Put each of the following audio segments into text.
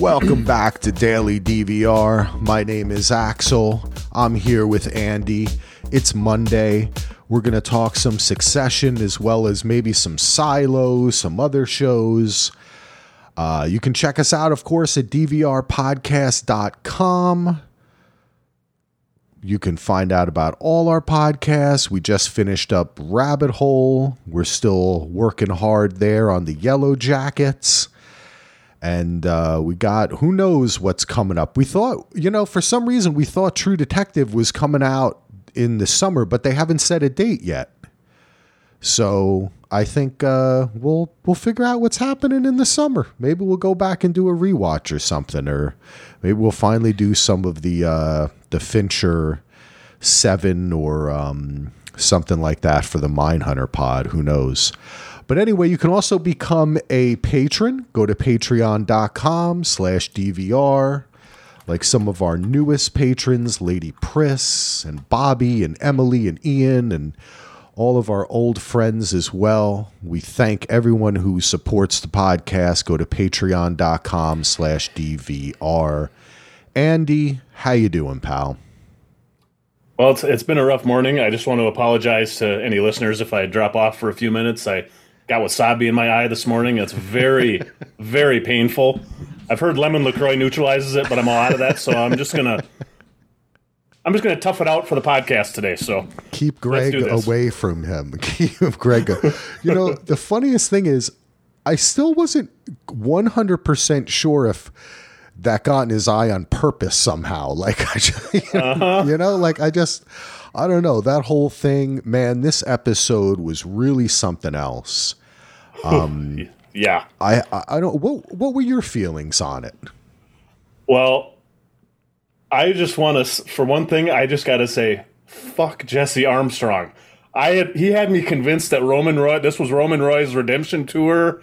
Welcome back to Daily DVR. My name is Axel. I'm here with Andy. It's Monday. We're going to talk some Succession as well as maybe some silos, some other shows. Uh, you can check us out, of course, at dvrpodcast.com. You can find out about all our podcasts. We just finished up Rabbit Hole. We're still working hard there on the Yellow Jackets. And uh, we got who knows what's coming up. We thought, you know, for some reason, we thought True Detective was coming out in the summer, but they haven't set a date yet. So I think uh, we'll we'll figure out what's happening in the summer. Maybe we'll go back and do a rewatch or something, or maybe we'll finally do some of the uh, the Fincher Seven or um, something like that for the Mindhunter Pod. Who knows? But anyway, you can also become a patron. Go to patreon.com slash DVR. Like some of our newest patrons, Lady Priss and Bobby and Emily and Ian and all of our old friends as well. We thank everyone who supports the podcast. Go to patreon.com slash DVR. Andy, how you doing, pal? Well, it's, it's been a rough morning. I just want to apologize to any listeners if I drop off for a few minutes. I got wasabi in my eye this morning. It's very, very painful. I've heard lemon Lacroix neutralizes it, but I'm all out of that, so I'm just gonna. I'm just gonna tough it out for the podcast today. So keep Greg away from him. Keep Greg. you know the funniest thing is, I still wasn't 100 percent sure if that got in his eye on purpose somehow. Like I, just, you, know, uh-huh. you know, like I just, I don't know that whole thing. Man, this episode was really something else. Um, yeah. I, I don't. What what were your feelings on it? Well, I just want to. For one thing, I just got to say, fuck Jesse Armstrong. I had he had me convinced that Roman Roy. This was Roman Roy's redemption tour,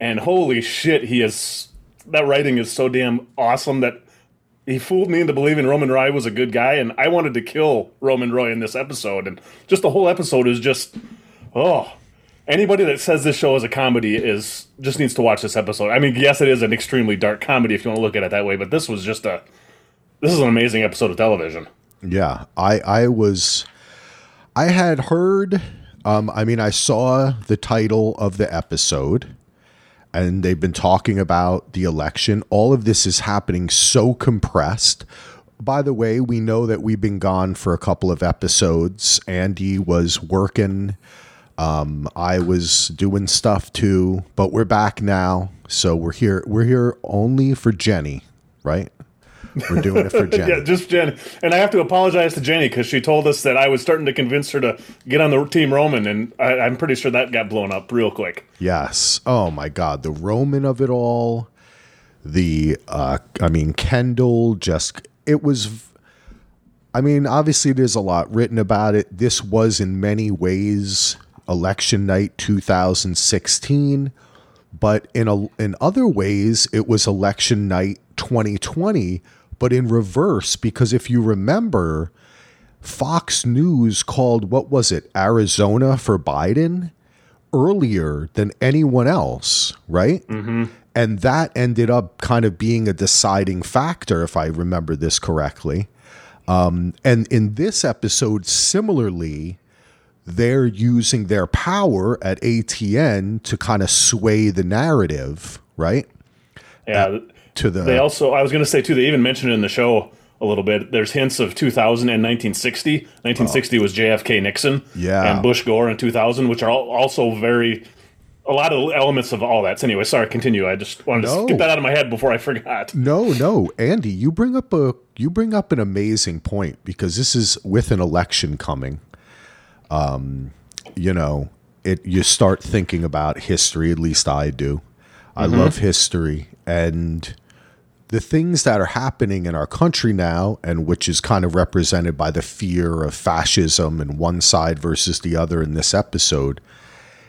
and holy shit, he is. That writing is so damn awesome that he fooled me into believing Roman Roy was a good guy, and I wanted to kill Roman Roy in this episode. And just the whole episode is just, oh, anybody that says this show is a comedy is just needs to watch this episode. I mean, yes, it is an extremely dark comedy if you want to look at it that way, but this was just a this is an amazing episode of television. Yeah, I I was I had heard um I mean I saw the title of the episode and they've been talking about the election. All of this is happening so compressed. By the way, we know that we've been gone for a couple of episodes. Andy was working um, I was doing stuff too, but we're back now. So we're here. We're here only for Jenny, right? We're doing it for Jenny. yeah, just Jenny. And I have to apologize to Jenny because she told us that I was starting to convince her to get on the team Roman, and I, I'm pretty sure that got blown up real quick. Yes. Oh my God, the Roman of it all. The, uh, I mean, Kendall just it was. I mean, obviously, there's a lot written about it. This was in many ways election night 2016, but in a, in other ways it was election night 2020, but in reverse because if you remember, Fox News called what was it Arizona for Biden earlier than anyone else, right? Mm-hmm. And that ended up kind of being a deciding factor, if I remember this correctly. Um, and in this episode, similarly, they're using their power at ATN to kind of sway the narrative, right? Yeah. At, to the they also I was going to say too. They even mentioned it in the show a little bit. There's hints of 2000 and 1960. 1960 oh. was JFK Nixon, yeah, and Bush Gore in 2000, which are also very a lot of elements of all that. So anyway, sorry, continue. I just wanted no. to get that out of my head before I forgot. No, no, Andy, you bring up a you bring up an amazing point because this is with an election coming um, you know, it you start thinking about history. At least I do. I mm-hmm. love history and the things that are happening in our country now, and which is kind of represented by the fear of fascism and one side versus the other in this episode.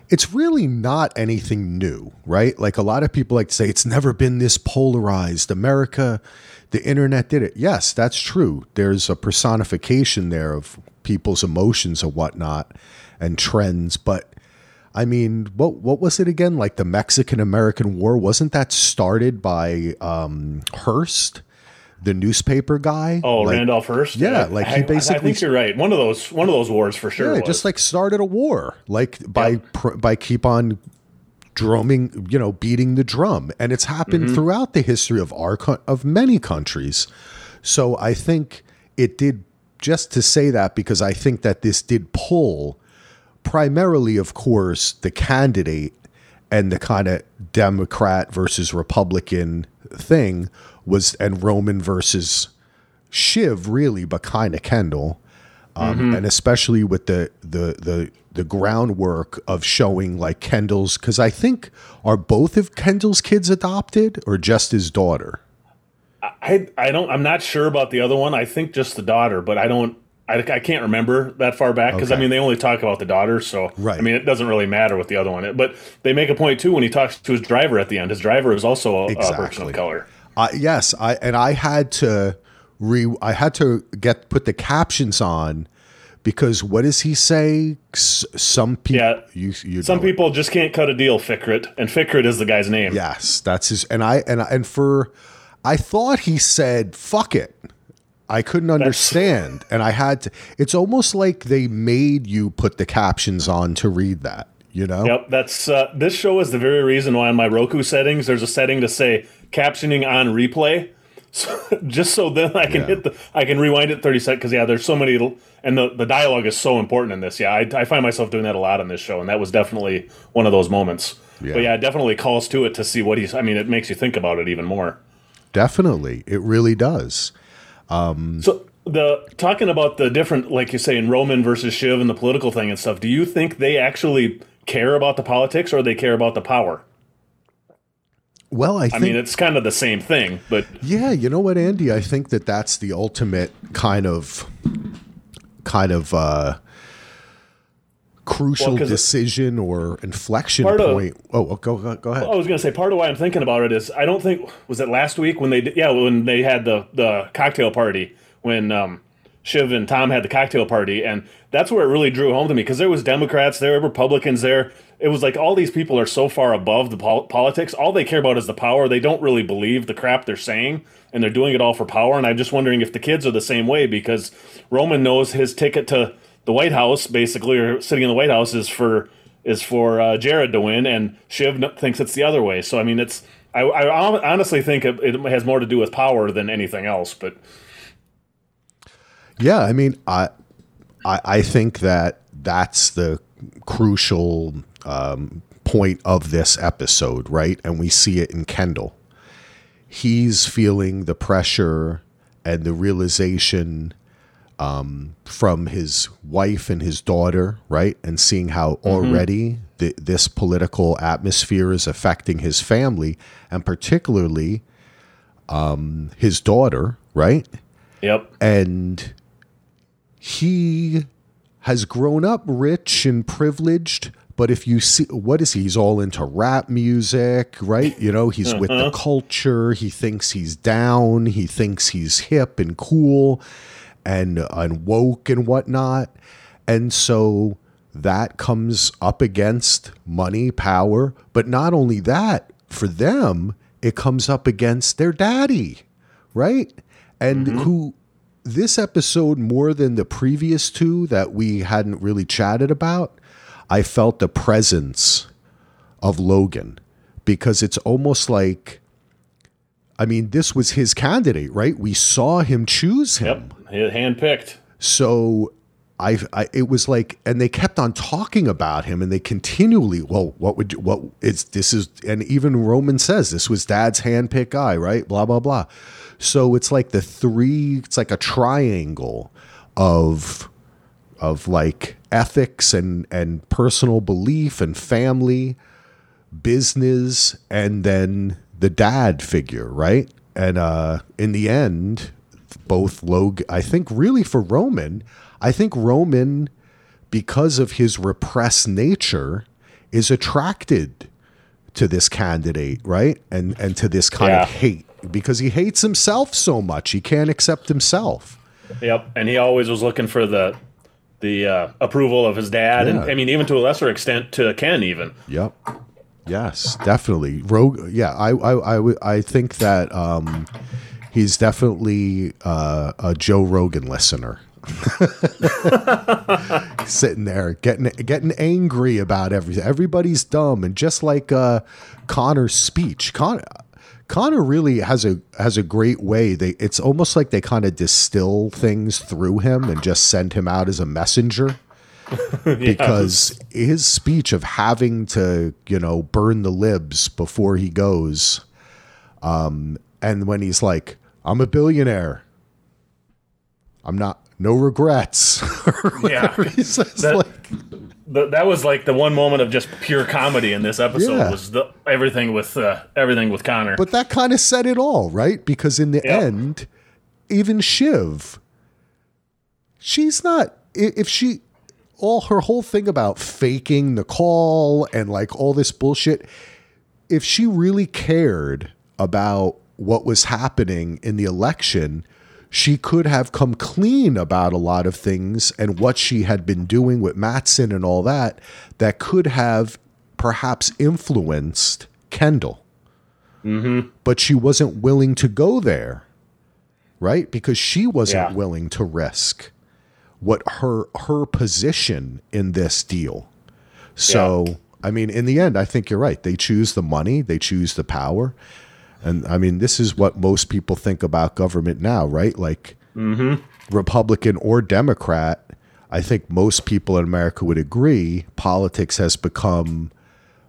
It's really not anything new, right? Like a lot of people like to say, it's never been this polarized. America, the internet did it. Yes, that's true. There's a personification there of people's emotions and whatnot and trends. But I mean, what what was it again? Like the Mexican American War wasn't that started by um, Hearst, the newspaper guy? Oh, like, Randolph Hearst. Yeah, like he basically. I think you're right. One of those. One of those wars for sure. Yeah, was. just like started a war, like by Yep. pr- by keep on drumming, you know, beating the drum, and it's happened Mm-hmm. throughout the history of our co- of many countries. So I think it did just to say that because I think that this did pull primarily, of course, the candidate and the kind of Democrat versus Republican thing was, and Roman versus Shiv, really, but kind of Kendall, um, and especially with the the the the groundwork of showing like Kendall's, because I think are both of Kendall's kids adopted or just his daughter. I I don't. I'm not sure about the other one. I think just the daughter, but I don't. I, I can't remember that far back because I mean they only talk about the daughter, so Right. I mean it doesn't really matter with the other one. But they make a point too when he talks to his driver at the end. His driver is also a, a person of color. Uh, yes, I and I had to re I had to get put the captions on because what does he say? S- some people, Yeah. you, you Some know it. people just can't cut a deal. Fikrit and Fikrit is the guy's name. Yes, that's his. And I and and for, I thought he said "fuck it." I couldn't understand, and I had to. It's almost like they made you put the captions on to read that. You know? Yep, that's uh, this show is the very reason why on my Roku settings there's a setting to say captioning on replay, so, just so then I can Yeah. hit the I can rewind it 30 seconds because yeah, there's so many and the the dialogue is so important in this. Yeah, I, I find myself doing that a lot on this show, and that was definitely one of those moments. Yeah. But yeah, it definitely calls to it to see what he's. I mean, it makes you think about it even more. Definitely, it really does. So the talking about the different, like you say, in Roman versus Shiv and the political thing and stuff. Do you think they actually care about the politics or they care about the power? Well, I I think mean, it's kind of the same thing, but Yeah, you know what, Andy? I think that that's the ultimate kind of, kind of uh, crucial Well, decision or inflection Part of- point. oh, go go, go ahead. I was going to say part of why I'm thinking about it is I don't think was it last week when they yeah when they had the the cocktail party when um, Shiv and Tom had the cocktail party and that's where it really drew home to me because there was Democrats there, Republicans there. It was like all these people are so far above the pol- politics. All they care about is the power. They don't really believe the crap they're saying, and they're doing it all for power. And I'm just wondering if the kids are the same way because Roman knows his ticket to the White House, basically, or sitting in the White House, is for is for uh, Jeryd to win, and Shiv thinks it's the other way. So I mean, it's I, I honestly think it, it has more to do with power than anything else. But Yeah, I mean, I, I, I think that that's the crucial um, point of this episode, right? And we see it in Kendall. He's feeling the pressure and the realization um, from his wife and his daughter, right? And seeing how already th- this political atmosphere is affecting his family and particularly um, his daughter, right? yep, and he has grown up rich and privileged but if you see what is he? He's all into rap music right? You know he's with the culture. He thinks he's down. He thinks he's hip and cool and and woke and whatnot. And so that comes up against money power. But not only that for them it comes up against their daddy right? And mm-hmm. who this episode more than the previous two that we hadn't really chatted about i felt the presence of logan. Because it's almost like i mean this was his candidate right? We saw him choose him. Yep, handpicked. so I, I it was like and they kept on talking about him and they continually well what would you, what it's this is and even roman says this was dad's handpicked guy right? Blah blah blah. So it's like the three it's like a triangle of of like ethics and and personal belief and family business and then the dad figure right and uh in the end both Logan, I think really for Roman, I think Roman, because of his repressed nature, is attracted to this candidate, right? And and to this kind Yeah. of hate because he hates himself so much. He can't accept himself. Yep, and he always was looking for the the uh, approval of his dad, Yeah. and I mean even to a lesser extent to Ken even. Yep. Yes, definitely. Rogue. Yeah, I I, I, I think that um, he's definitely uh, a Joe Rogan listener. Sitting there getting getting angry about everything. Everybody's dumb, and just like uh, Connor's speech, Connor. Connor really has a has a great way. They it's almost like they kind of distill things through him and just send him out as a messenger because his speech of having to, you know, burn the libs before he goes, um, and when he's like, "I'm a billionaire, I'm not, no regrets," Yeah. he says, That- like, the, that was like the one moment of just pure comedy in this episode Yeah. was the everything with uh, everything with Connor. but that kind of said it all, right? Because in the Yep. end, even Shiv, she's not. If she, all her whole thing about faking the call and like all this bullshit, if she really cared about what was happening in the election, she could have come clean about a lot of things and what she had been doing with Matsson and all that, that could have perhaps influenced Kendall. Mm-hmm. But she wasn't willing to go there, right? Because she wasn't Yeah. willing to risk what her her position in this deal. So, I mean, in the end, I think you're right. They choose the money, they choose the power. And I mean, this is what most people think about government now, right? Like Republican or Democrat, I think most people in America would agree politics has become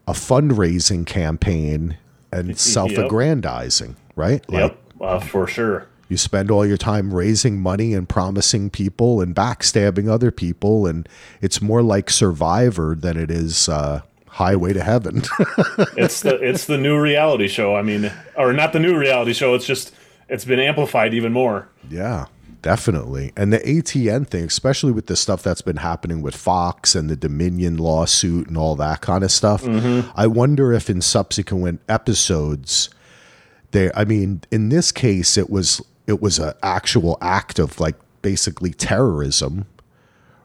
a fundraising campaign and self aggrandizing, right? Like yep, uh, for sure. You spend all your time raising money and promising people and backstabbing other people, and it's more like Survivor than it is uh, Highway to Heaven. It's the it's the new reality show. I mean, or not the new reality show. It's just it's been amplified even more. Yeah, definitely. And the ATN thing, especially with the stuff that's been happening with Fox and the Dominion lawsuit and all that kind of stuff, I wonder if in subsequent episodes, they, I mean, in this case, it was it was an actual act of like basically terrorism.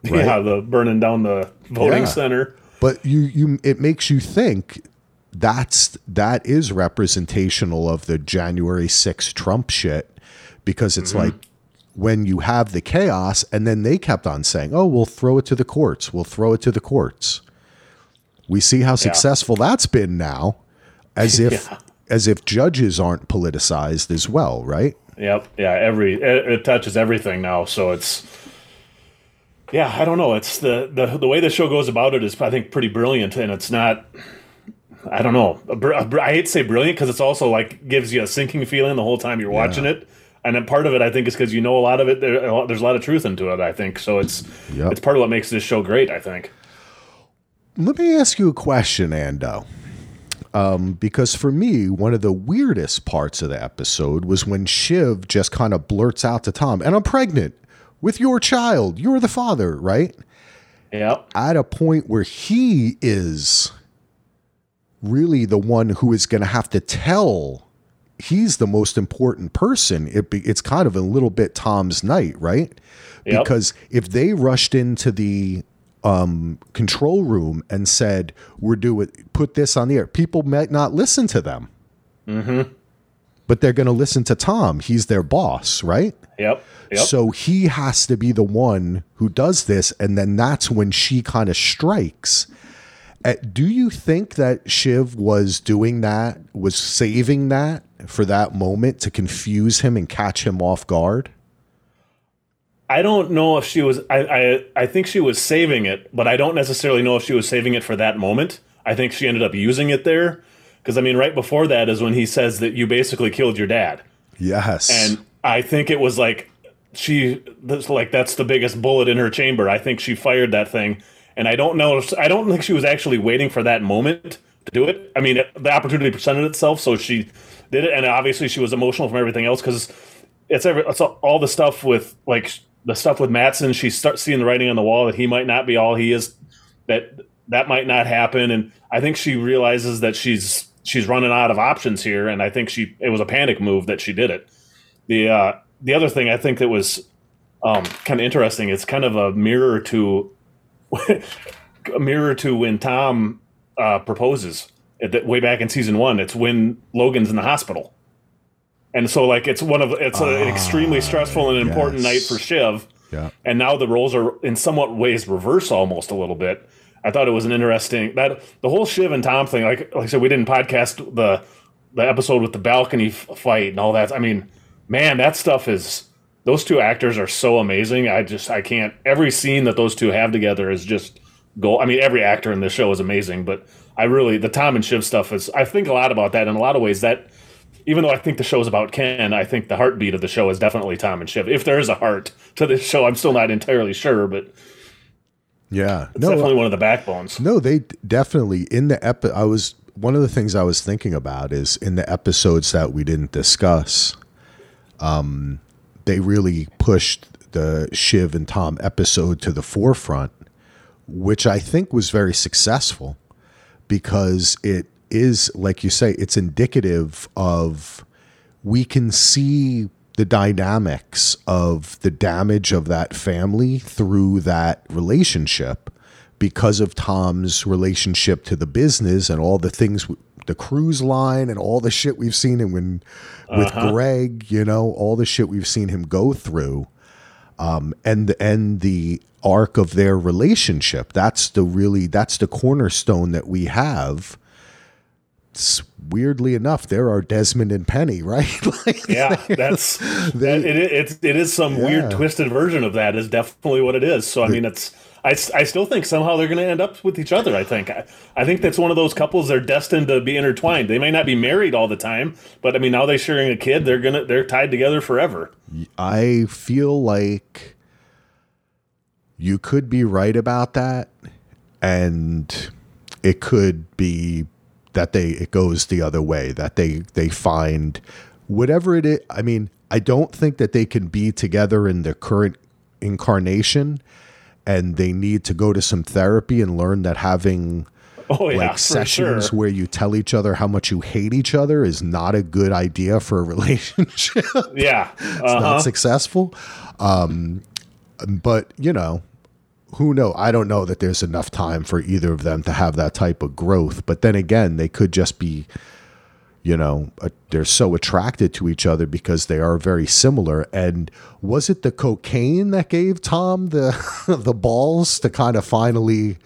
Right. Yeah, the burning down the voting Yeah. center. But you you it makes you think that's that is representational of the January 6th Trump shit because it's mm-hmm. like when you have the chaos and then they kept on saying, "Oh, we'll throw it to the courts. We'll throw it to the courts." We see how successful that's been now as if Yeah. as if judges aren't politicized as well, right? Yep. Yeah. Every it, it touches everything now, so it's. Yeah, I don't know. It's the, the the way the show goes about it is I think pretty brilliant, and it's not. I don't know. a br- a br- I hate to say brilliant because it's also like gives you a sinking feeling the whole time you're watching it, and then part of it I think is because you know a lot of it. There, there's a lot of truth into it. I think so. It's Yep. it's part of what makes this show great. I think. Let me ask you a question, Ando. Um, because for me, one of the weirdest parts of the episode was when Shiv just kind of blurts out to Tom, and I'm pregnant with your child. You're the father, right? Yep. At a point where he is really the one who is going to have to tell. He's the most important person. It be, it's kind of a little bit Tom's night, right? Yep. Because if they rushed into the um, control room and said, "We're doing put this on the air," people might not listen to them. Mm-hmm. But they're going to listen to Tom. He's their boss, right? Yep. Yep. So he has to be the one who does this, and then that's when she kind of strikes. Uh, do you think that Shiv was doing that, was saving that for that moment to confuse him and catch him off guard? I don't know if she was. I, I I think she was saving it, but I don't necessarily know if she was saving it for that moment. I think she ended up using it there because I mean, right before that is when he says that you basically killed your dad, Yes. and I think it was like she that's like that's the biggest bullet in her chamber. I think she fired that thing, and I don't know. If, I don't think she was actually waiting for that moment to do it. I mean, the opportunity presented itself, so she did it, and obviously she was emotional from everything else because it's every it's all the stuff with like the stuff with Matsson. She starts seeing the writing on the wall that he might not be all he is. That that might not happen, and I think she realizes that she's she's running out of options here, and I think she it was a panic move that she did it. The uh, the other thing I think that was um, kind of interesting. It's kind of a mirror to a mirror to when Tom uh, proposes at the, way back in season one. It's when Logan's in the hospital, and so like it's one of it's a, an extremely ah, stressful and important night for Shiv. Yeah. And now the roles are in somewhat ways reverse almost a little bit. I thought it was an interesting that the whole Shiv and Tom thing. Like like I said, we didn't podcast the the episode with the balcony f- fight and all that. I mean, man, that stuff is those two actors are so amazing. I just I can't every scene that those two have together is just gold. I mean, every actor in this show is amazing, but I really the Tom and Shiv stuff is I think a lot about that in a lot of ways that even though I think the show is about Ken, I think the heartbeat of the show is definitely Tom and Shiv. If there is a heart to this show, I'm still not entirely sure, but Yeah. it's definitely one of the backbones. No, they definitely in the epi- I was one of the things I was thinking about is in the episodes that we didn't discuss. Um, they really pushed the Shiv and Tom episode to the forefront, which I think was very successful because it is, like you say, it's indicative of we can see the dynamics of the damage of that family through that relationship because of Tom's relationship to the business and all the things the cruise line and all the shit we've seen him when with Greg, you know, all the shit we've seen him go through um, and and the arc of their relationship. That's the really that's the cornerstone that we have. Weirdly enough, there are Desmond and Penny, right? like, Yeah, that's that, it, it, it is some Yeah. weird twisted version of that is definitely what it is. So I mean, it's I, I still think somehow they're going to end up with each other. I think I, I think that's one of those couples they're destined to be intertwined. They may not be married all the time, but I mean now they're sharing a kid. They're gonna they're tied together forever. I feel like you could be right about that, and it could be that they it goes the other way that they they find whatever it is. I mean, I don't think that they can be together in their current incarnation, and they need to go to some therapy and learn that having Oh yeah, like sessions sure. where you tell each other how much you hate each other is not a good idea for a relationship Yeah, It's not uh-huh. successful. Um, but you know, who know? I don't know that there's enough time for either of them to have that type of growth. But then again, they could just be, you know, uh, they're so attracted to each other because they are very similar. And was it the cocaine that gave Tom the the balls to kind of finally,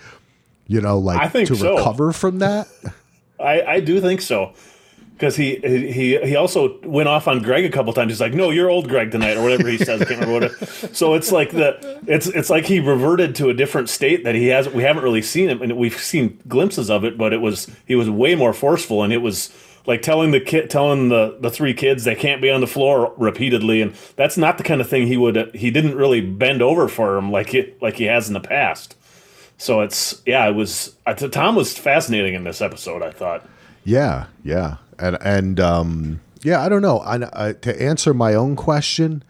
you know, like I think to so. recover from that? I, I do think so. Because he, he he also went off on Greg a couple times. He's like, "No, you're old Greg tonight," or whatever he says. I can't remember what. It, so it's like the it's it's like he reverted to a different state that he hasn't. We haven't really seen him, and we've seen glimpses of it. But it was he was way more forceful, and it was like telling the kid, telling the the three kids they can't be on the floor repeatedly, and that's not the kind of thing he would. He didn't really bend over for him like he like he has in the past. So it's yeah, it was. Tom was fascinating in this episode. I thought. Yeah, yeah, and and um, yeah, I don't know. I, I, to answer my own question,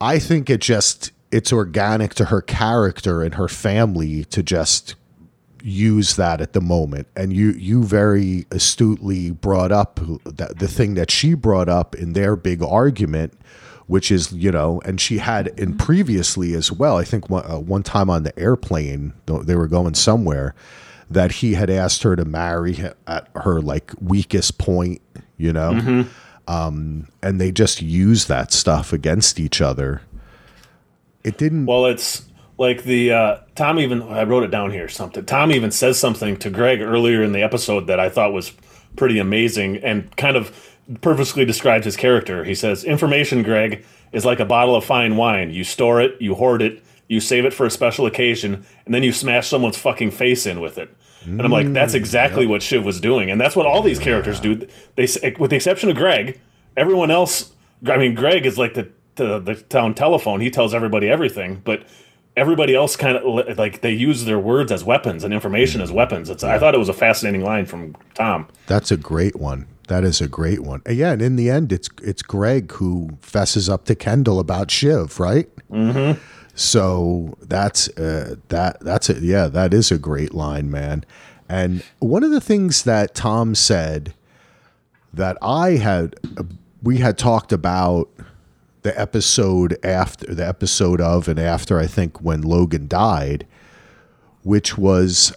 I think it just it's organic to her character and her family to just use that at the moment. And you you very astutely brought up that the thing that she brought up in their big argument. Which is, you know, and she had in previously as well. I think one, uh, one time on the airplane, they were going somewhere, that he had asked her to marry hi- at her like weakest point, you know, um, and they just used that stuff against each other. It didn't. Well, it's like the uh, Tom even I wrote it down here something. Tom even says something to Greg earlier in the episode that I thought was pretty amazing and kind of perfectly describes his character. He says, "Information, Greg, is like a bottle of fine wine. You store it, you hoard it, you save it for a special occasion, and then you smash someone's fucking face in with it." And I'm like, that's mm, exactly what Shiv was doing, and that's what all these characters do. They, s- eh, with the exception of Greg, everyone else. I mean, Greg is like the the, the town telephone. He tells everybody everything, but everybody else kind of like they use their words as weapons and information as mm. weapons. It's, I thought it was a fascinating line from Tom. That's a great one. That is a great one. And yeah, and in the end, it's it's Greg who fesses up to Kendall about Shiv, right? Mm-hmm. So that's uh, that that's a yeah, that is a great line, man. And one of the things that Tom said that I had we had talked about the episode after the episode of and after I think when Logan died, which was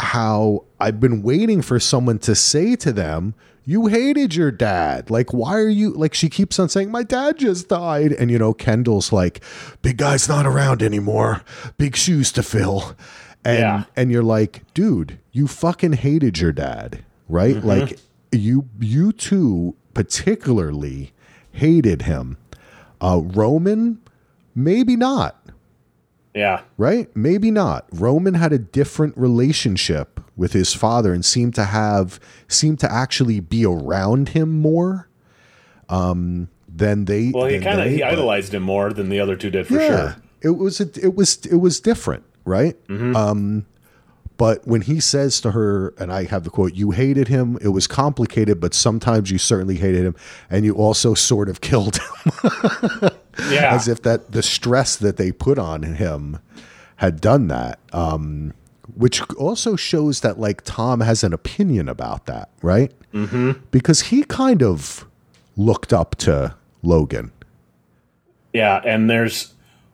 how I've been waiting for someone to say to them, You hated your dad. Like, why are you like she keeps on saying, My dad just died. And you know, Kendall's like, Big guy's not around anymore. Big shoes to fill. And Yeah. and you're like, dude, you fucking hated your dad, right? Like you you two particularly hated him. Uh Roman, maybe not Yeah. right? Maybe not. Roman had a different relationship with his father and seemed to have seemed to actually be around him more um, than they. Well, he kind of he but- idolized him more than the other two did for yeah, sure. it was a, it was it was different, right? Mm-hmm. Um, but when he says to her, and I have the quote, "You hated him. It was complicated, but sometimes you certainly hated him, and you also sort of killed him." Yeah. as if that the stress that they put on him had done that um which also shows that like tom has an opinion about that right mm-hmm. because he kind of looked up to logan Yeah, and there's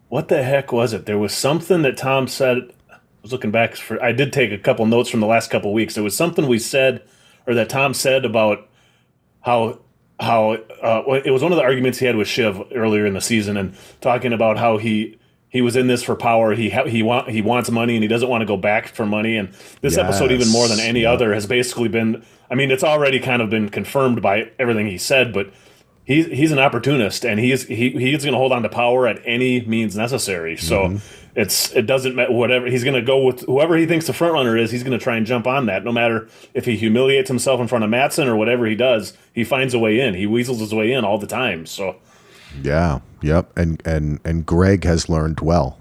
what the heck was it? There was something that Tom said. I was looking back for. I did take a couple notes from the last couple weeks. There was something we said, or that Tom said about how how uh, it was one of the arguments he had with Shiv earlier in the season, and talking about how he he was in this for power. He ha- he want he wants money, and he doesn't want to go back for money. And this episode, even more than any yeah. other, has basically been. I mean, it's already kind of been confirmed by everything he said, but he's he's an opportunist and he's he, he's going to hold on to power at any means necessary. So Mm-hmm. it's it doesn't matter whatever he's going to go with whoever he thinks the front runner is. He's going to try and jump on that, no matter if he humiliates himself in front of Matsson or whatever he does. He finds a way in. He weasels his way in all the time. So yeah yep and and and greg has learned well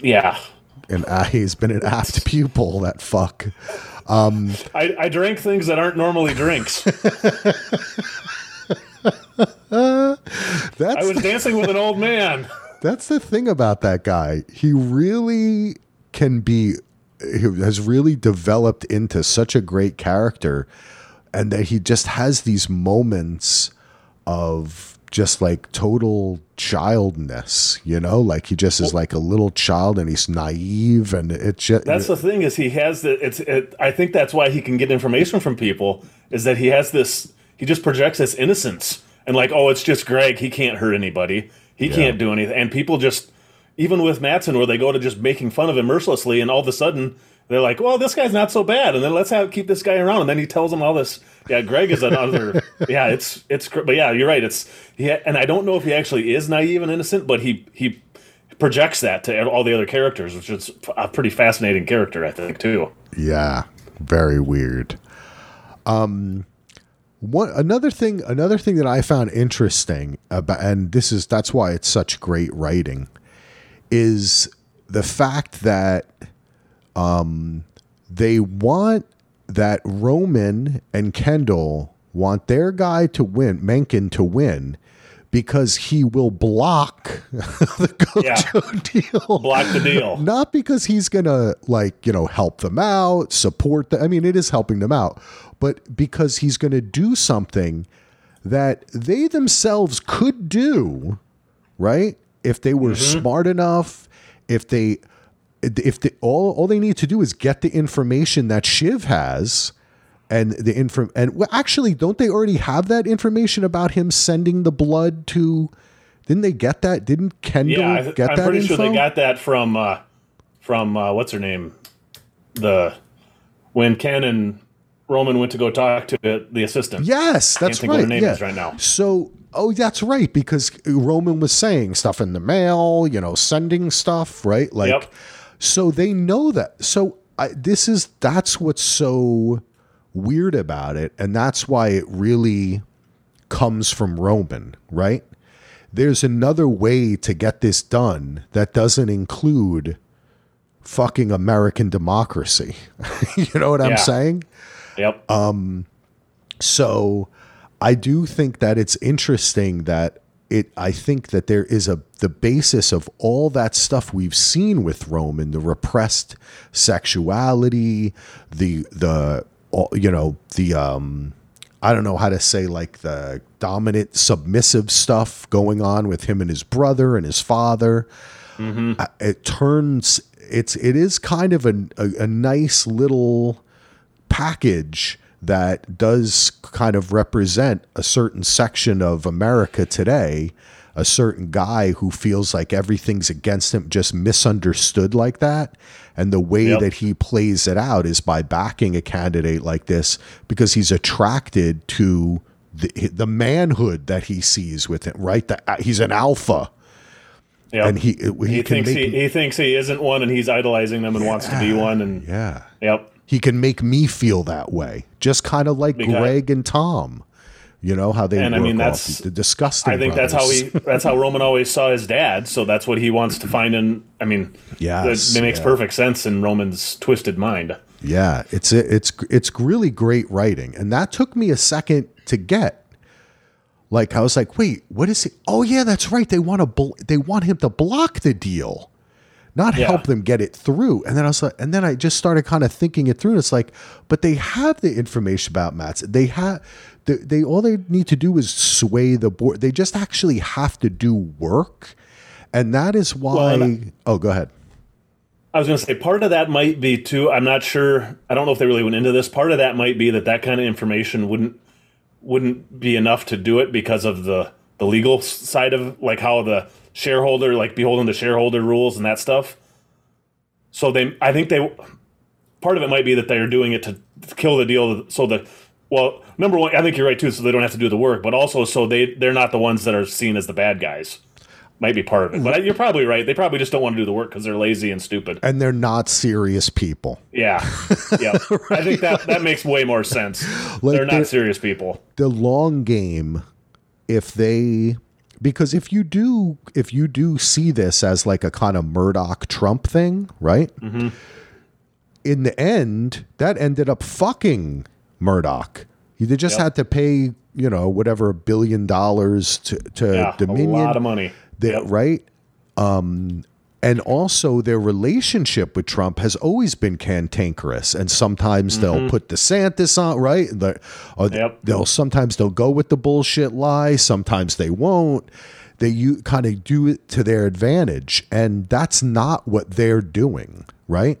yeah, and he's been an apt pupil that fuck Um, I, I drink things that aren't normally drinks. that's I was dancing with an old man. That's the thing about that guy. He really can be, he has really developed into such a great character, and that he just has these moments of just like total childness, you know, like he just is like a little child and he's naive and it's just That's the thing is he has the it's it, I think that's why he can get information from people is that he has this he just projects this innocence and like oh it's just Greg. He can't hurt anybody. He can't do anything and people just even with Matsson where they go to just making fun of him mercilessly and all of a sudden they're like well this guy's not so bad and then let's have keep this guy around and then he tells them all this yeah Greg is another yeah it's it's but yeah you're right it's yeah, and I don't know if he actually is naive and innocent but he he projects that to all the other characters, which is a pretty fascinating character, I think, too. Yeah, very weird. Um, one another thing, another thing that I found interesting about, and this is that's why it's such great writing, is the fact that um, they want that Roman and Kendall want their guy to win, Mencken to win. Because he will block the Gojo deal Block the deal. not because he's gonna like you know help them out support them i mean it is helping them out but because he's gonna do something that they themselves could do right if they were smart enough if they if they all all they need to do is get the information that shiv has and the info and well, actually don't they already have that information about him sending the blood to didn't they get that didn't kendall Yeah, I th- get I'm that pretty info? sure they got that from uh, from uh, what's her name, the when Ken and Roman went to go talk to the, the assistant. Yes, that's think what right. her name yeah. is right now. So, oh, that's right because Roman was saying stuff in the mail, you know, sending stuff, right? Like, Yep. So they know that. So I, this is that's what's so weird about it, and that's why it really comes from Roman, right? There's another way to get this done that doesn't include fucking American democracy. you know what I'm saying? Yep. Uh, So I do think that it's interesting that it I think that there is a the basis of all that stuff we've seen with Roman, the repressed sexuality, the the you know, the um I don't know how to say like the dominant submissive stuff going on with him and his brother and his father. Uh, It turns it's it is kind of a, a, a nice little package that does kind of represent a certain section of America today, a certain guy who feels like everything's against him, just misunderstood like that. And the way Yep. that he plays it out is by backing a candidate like this because he's attracted to the, the manhood that he sees with him, right? The, uh, he's an alpha. Yep. And he, uh, he, he thinks he, he thinks he isn't one, and he's idolizing them and wants to be one. And yeah. yep, he can make me feel that way, just kind of like Because- Greg and Tom. You know how they And I mean, off that's- the disgusting. I think that's how brothers. he that's how Roman always saw his dad. So that's what he wants to find in. I mean, yeah, it, makes yeah. perfect sense in Roman's twisted mind. Yeah, it's it's it's really great writing, and that took me a second to get. Like I was like, wait, what is it? Oh yeah, that's right. They want to bl- they want him to block the deal, not Yeah. help them get it through. And then I was like, and then I just started kind of thinking it through. And it's like, but they have the information about Mats. They have they, they all they need to do is sway the board. They just actually have to do work, and that is why. and- oh, go ahead. I was going to say part of that might be too. I'm not sure. I don't know if they really went into this. Part of that might be that that kind of information wouldn't wouldn't be enough to do it because of the the legal side of like how the shareholder like beholden to shareholder rules and that stuff. So they, I think they, part of it might be that they are doing it to kill the deal. So the, well, number one, I think you're right too. So they don't have to do the work, but also so they they're not the ones that are seen as the bad guys. Might be part of it, but you're probably right. They probably just don't want to do the work because they're lazy and stupid. And they're not serious people. Yeah, yeah. I think that that makes way more sense. Like they're they're- not serious people. the long game if they because if you do if you do see this as like a kind of Murdoch Trump thing, right? Mm-hmm. In the end, that ended up fucking Murdoch. They just Yep. had to pay, you know, whatever a billion dollars to, to Yeah, Dominion. a lot of money. They- Yep. Right? Um, and also their relationship with Trump has always been cantankerous. And sometimes they'll put DeSantis on, right? Or Mm-hmm. Yep. They'll sometimes they'll go with the bullshit lie. Sometimes they won't. They you kind of do it to their advantage, and that's not what they're doing, right?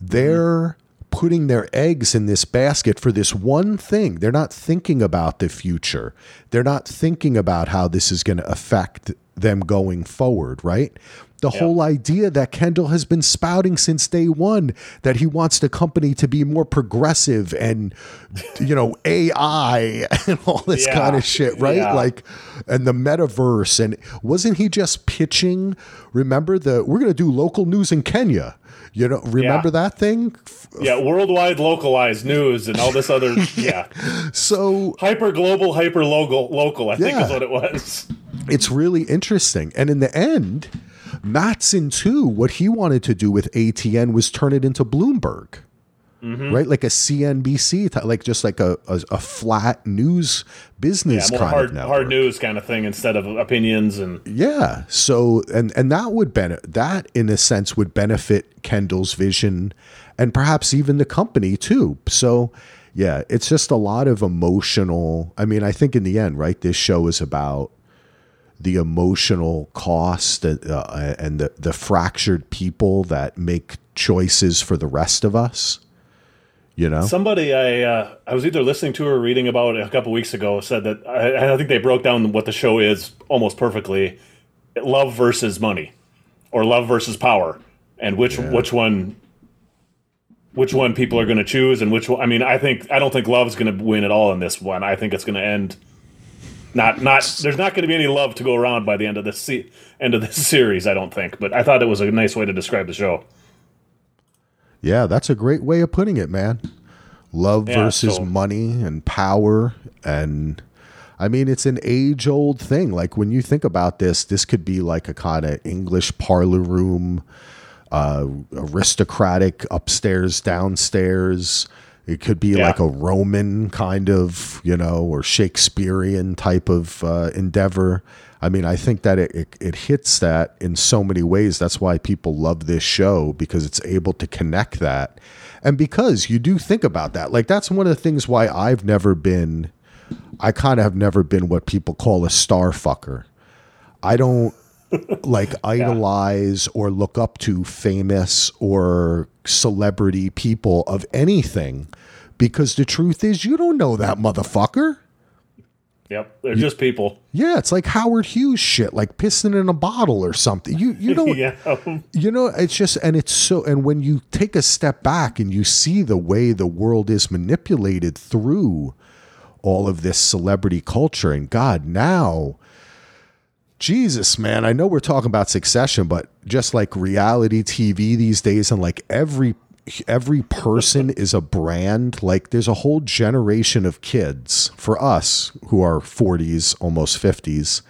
They're putting their eggs in this basket for this one thing. They're not thinking about the future. They're not thinking about how this is going to affect them going forward, right? The whole idea that Kendall has been spouting since day one that he wants the company to be more progressive and, you know, AI and all this Yeah. kind of shit, right? Yeah. Like, and the metaverse. And wasn't he just pitching? Remember the, we're going to do local news in Kenya. You know, remember Yeah. that thing? Yeah, worldwide localized news and all this other yeah. So Hyper global, hyper local local, I think is what it was. it's really interesting. And in the end, Matsson too, what he wanted to do with ATN was turn it into Bloomberg. Mm-hmm. Right, like a CNBC, like just like a, a, a flat news business Yeah, more kind of hard network. hard news kind of thing instead of opinions and Yeah. So and and that would benefit that in a sense would benefit Kendall's vision and perhaps even the company too. So yeah, it's just a lot of emotional. I mean, I think in the end, right, this show is about the emotional cost and, uh, and the the fractured people that make choices for the rest of us. You know? Somebody I uh, I was either listening to or reading about a couple weeks ago said that I, I think they broke down what the show is almost perfectly: love versus money, or love versus power, and which which one which one people are going to choose, and which one. I mean, I think I don't think love's going to win at all in this one. I think it's going to end. Not not there's not going to be any love to go around by the end of this se- end of this series. I don't think, but I thought it was a nice way to describe the show. Yeah, that's a great way of putting it, man. Love Yeah, versus so- money and power and I mean it's an age old thing. Like when you think about this, this could be like a kind of English parlor room uh aristocratic upstairs downstairs. It could be Yeah. like a Roman kind of, you know, or Shakespearean type of uh, endeavor. I mean, I think that it, it, it hits that in so many ways. That's why people love this show because it's able to connect that. And because you do think about that. Like, that's one of the things why I've never been I kind of have never been what people call a star fucker. I don't like idolize or look up to famous or celebrity people of anything because the truth is you don't know that motherfucker. Yep, they're just people. Yeah, it's like Howard Hughes shit, like pissing in a bottle or something. You you don't yeah. you know it's just and it's so and when you take a step back and you see the way the world is manipulated through all of this celebrity culture and god now jesus man i know we're talking about succession but just like reality tv these days and like every every person is a brand like there's a whole generation of kids for us who are 40s almost 50s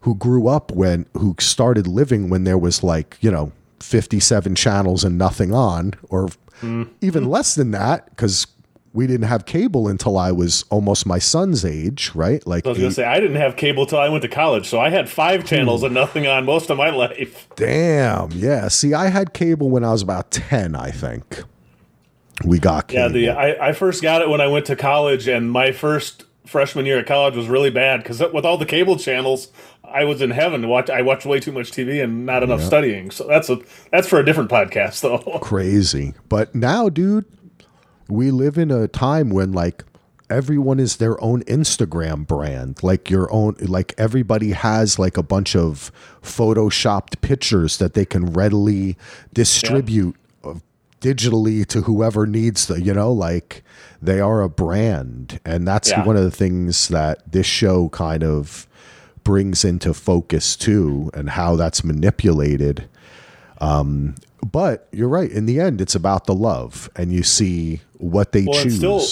who grew up when who started living when there was like you know 57 channels and nothing on or mm. even less than that because we didn't have cable until i was almost my son's age right like I was gonna say I didn't have cable till I went to college, so I had five hmm. channels and nothing on most of my life. damn yeah see i had cable when i was about 10 i think we got Yeah, the I, I first got it when I went to college, and my first freshman year at college was really bad because with all the cable channels, I was in heaven. Watch, I watched way too much TV and not enough studying. So that's a that's for a different podcast, though. crazy. But now, dude, we live in a time when like everyone is their own Instagram brand. Like your own like everybody has like a bunch of photoshopped pictures that they can readily distribute uh, digitally to whoever needs the, you know, like they are a brand. And that's Yeah. one of the things that this show kind of brings into focus too and how that's manipulated but you're right. In the end, it's about the love, and you see what they Well, choose. still,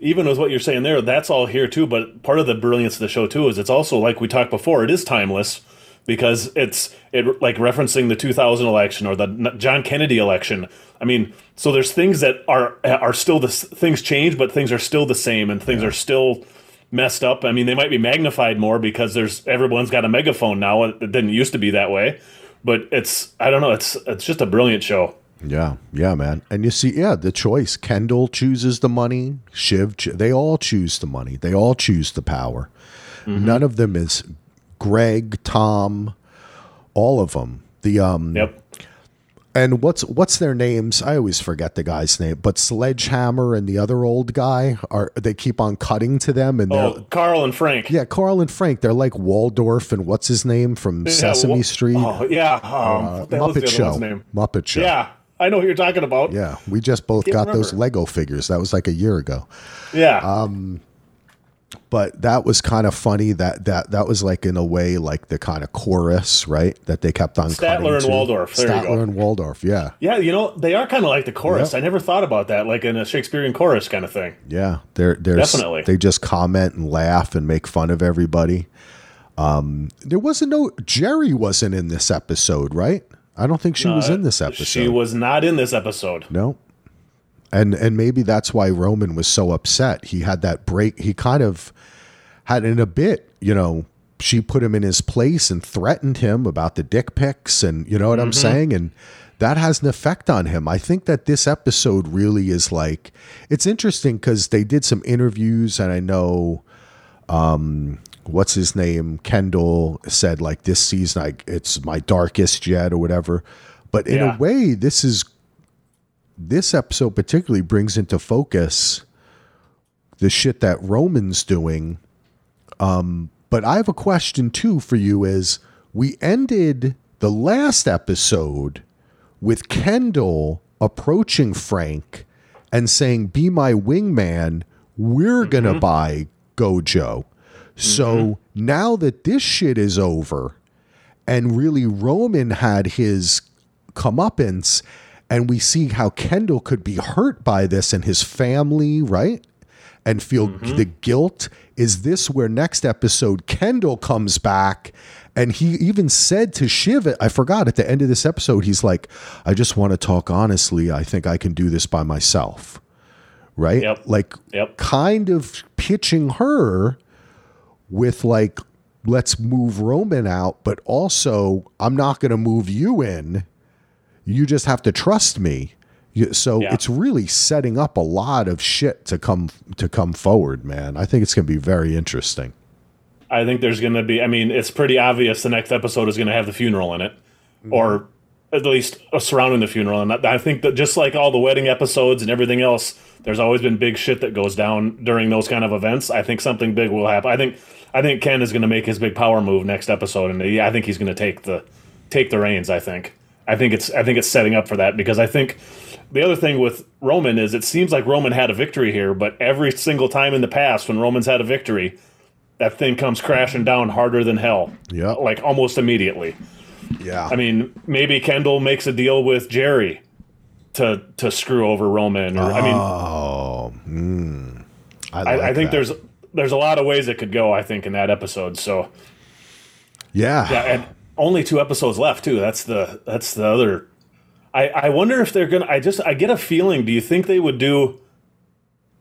even with what you're saying there, that's all here too. But part of the brilliance of the show too is it's also like we talked before. It is timeless because it's it like referencing the 2000 election or the John Kennedy election. I mean, so there's things that are are still the things change, but things are still the same, and things are still messed up. I mean, they might be magnified more because there's everyone's got a megaphone now. Uh, it didn't used to be that way, but it's I don't know. It's it's just a brilliant show. yeah, yeah, man. And you see, yeah, the choice. Kendall chooses the money. Shiv, cho- they all choose the money. They all choose the power. Mm-hmm. None of them is Greg, Tom, all of them. The um, Yep. And what's what's their names? I always forget the guy's name. But Sledgehammer and the other old guy are they keep on cutting to them, and Oh, Carl and Frank. Yeah, Carl and Frank. They're like Waldorf and what's his name from Sesame wha- Street, Oh yeah, um, what the hell is Muppet Show. name? Muppet Show. Yeah, I know who you're talking about. Yeah, we just both got those. Lego figures. That was like a year ago. yeah. Um, But that was kind of funny. That that that was like in a way like the kind of chorus, right? That they kept on Statler and to. Waldorf. There Statler and Waldorf. Yeah, yeah, you know they are kind of like the chorus. Yep. I never thought about that, like in a Shakespearean chorus kind of thing. yeah. They're they're Definitely. they just comment and laugh and make fun of everybody. Um, there wasn't no Jerry wasn't in this episode, right? I don't think she was in this episode. She was not in this episode. No. And and maybe that's why Roman was so upset. He had that break. He kind of had in a bit, you know, she put him in his place and threatened him about the dick pics and you know what I'm saying? And that has an effect on him. I think that this episode really is like it's interesting because they did some interviews and I know um what's his name kendall said like this season I, it's my darkest yet or whatever but in Yeah. a way this is this episode particularly brings into focus the shit that roman's doing. Um but i have a question too for you is we ended the last episode with kendall approaching frank and saying be my wingman. We're gonna buy gojo. So now that this shit is over and really Roman had his comeuppance, and we see how Kendall could be hurt by this and his family, right? And feel mm-hmm. the guilt. Is this where next episode Kendall comes back? And he even said to Shiv, I forgot at the end of this episode, he's like, I just want to talk honestly. I think I can do this by myself. Right? Yep. Like, Yep. kind of pitching her with like let's move Roman out, but also I'm not going to move you in. You just have to trust me. You- So Yeah. it's really setting up a lot of shit to come to come forward, man. I think it's going to be very interesting. I think there's going to be. I mean, it's pretty obvious the next episode is going to have the funeral in it, or at least uh, surrounding the funeral. And I think that just like all the wedding episodes and everything else, there's always been big shit that goes down during those kind of events. I think something big will happen. I think I think Ken is going to make his big power move next episode, and yeah, I think he's going to take the take the reins. I think. I think it's I think it's setting up for that because I think the other thing with Roman is it seems like Roman had a victory here, but every single time in the past when Roman's had a victory, that thing comes crashing down harder than hell. Yeah. Like almost immediately. Yeah. I mean, maybe Kendall makes a deal with Jerry to to screw over Roman or I mean oh, mm, I, like I, I think that. there's there's a lot of ways it could go, I think, in that episode. So yeah. yeah, and only two episodes left too. That's the that's the other I, I wonder if they're gonna I just I get a feeling, do you think they would do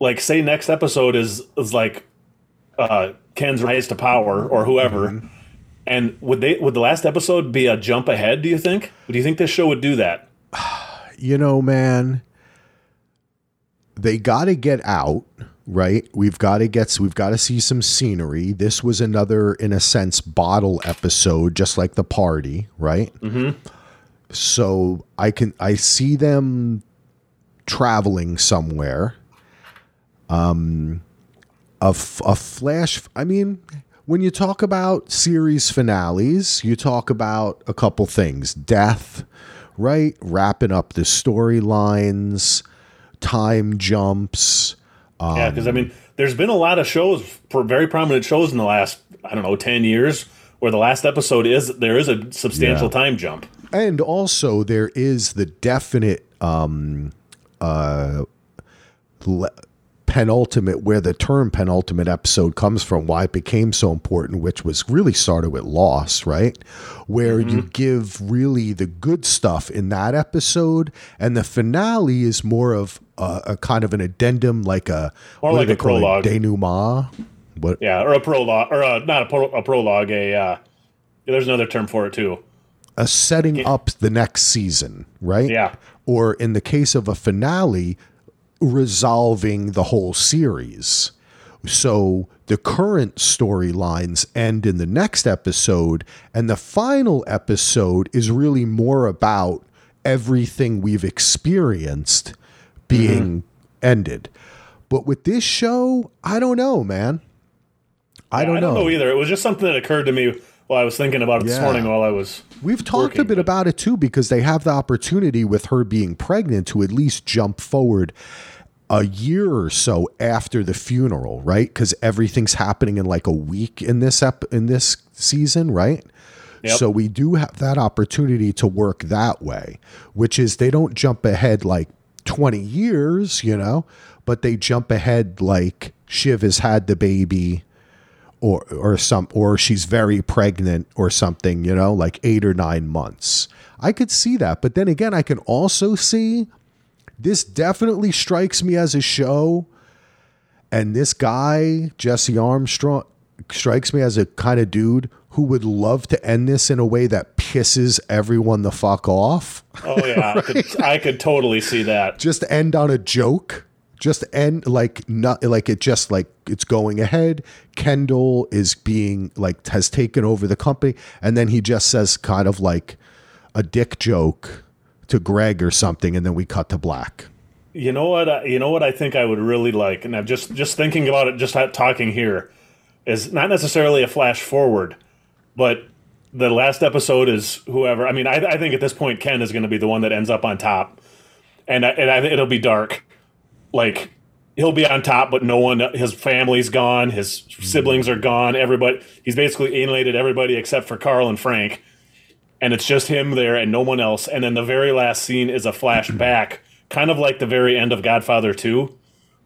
like say next episode is is like uh Ken's rise to power or whoever. Mm-hmm. And would they would the last episode be a jump ahead, do you think? Do you think this show would do that? you know, man, they got to get out, right? We've got to get, we've got to see some scenery. This was another, in a sense, bottle episode, just like the party, right? Mm-hmm. So I can, I see them traveling somewhere. Um, a, f- a flash, I mean, when you talk about series finales, you talk about a couple things death, right? Wrapping up the storylines, time jumps. Yeah, because I mean, there's been a lot of shows for very prominent shows in the last I don't know ten years where the last episode is there is a substantial Yeah. time jump. And also, there is the definite um, uh, le- penultimate, where the term penultimate episode comes from, why it became so important, which was really started with Lost, right? Where you give really the good stuff in that episode, and the finale is more of a, a kind of an addendum, like a do like a call it? prologue. denouement. What? Yeah, or a prologue, or a, not a, pro, a prologue. A uh, there's another term for it too. a setting up the next season, right? Yeah. Or in the case of a finale, resolving the whole series. So the current storylines end in the next episode, and the final episode is really more about everything we've experienced being mm-hmm. ended. But with this show, I don't know, man. I don't I don't know. know either. It was just something that occurred to me while I was thinking about it this morning while I was. We've talked a working, bit but- about it too because they have the opportunity with her being pregnant to at least jump forward a year or so after the funeral, right? Because everything's happening in like a week in this ep- in this season, right? Yep. So we do have that opportunity to work that way, which is they don't jump ahead like 20 years, you know, but they jump ahead like Shiv has had the baby or or some or she's very pregnant or something, you know, like 8 or 9 months. I could see that, but then again I can also see this definitely strikes me as a show and this guy Jesse Armstrong strikes me as a kind of dude who would love to end this in a way that pisses everyone the fuck off. Oh yeah, I, could, I could totally see that. just end on a joke just end like not like it just like it's going ahead kendall is being like has taken over the company and then he just says kind of like a dick joke to greg or something and then we cut to black You know what? I, you know what I think I would really like, and I'm just just thinking about it, just talking here, is not necessarily a flash forward, but the last episode is whoever. I mean, I, I think at this point Ken is going to be the one that ends up on top, and I, and I, it'll be dark. Like he'll be on top, but no one. His family's gone. His siblings are gone. Everybody. He's basically alienated everybody except for Carl and Frank, and it's just him there and no one else. And then the very last scene is a flashback, kind of like the very end of Godfather Two,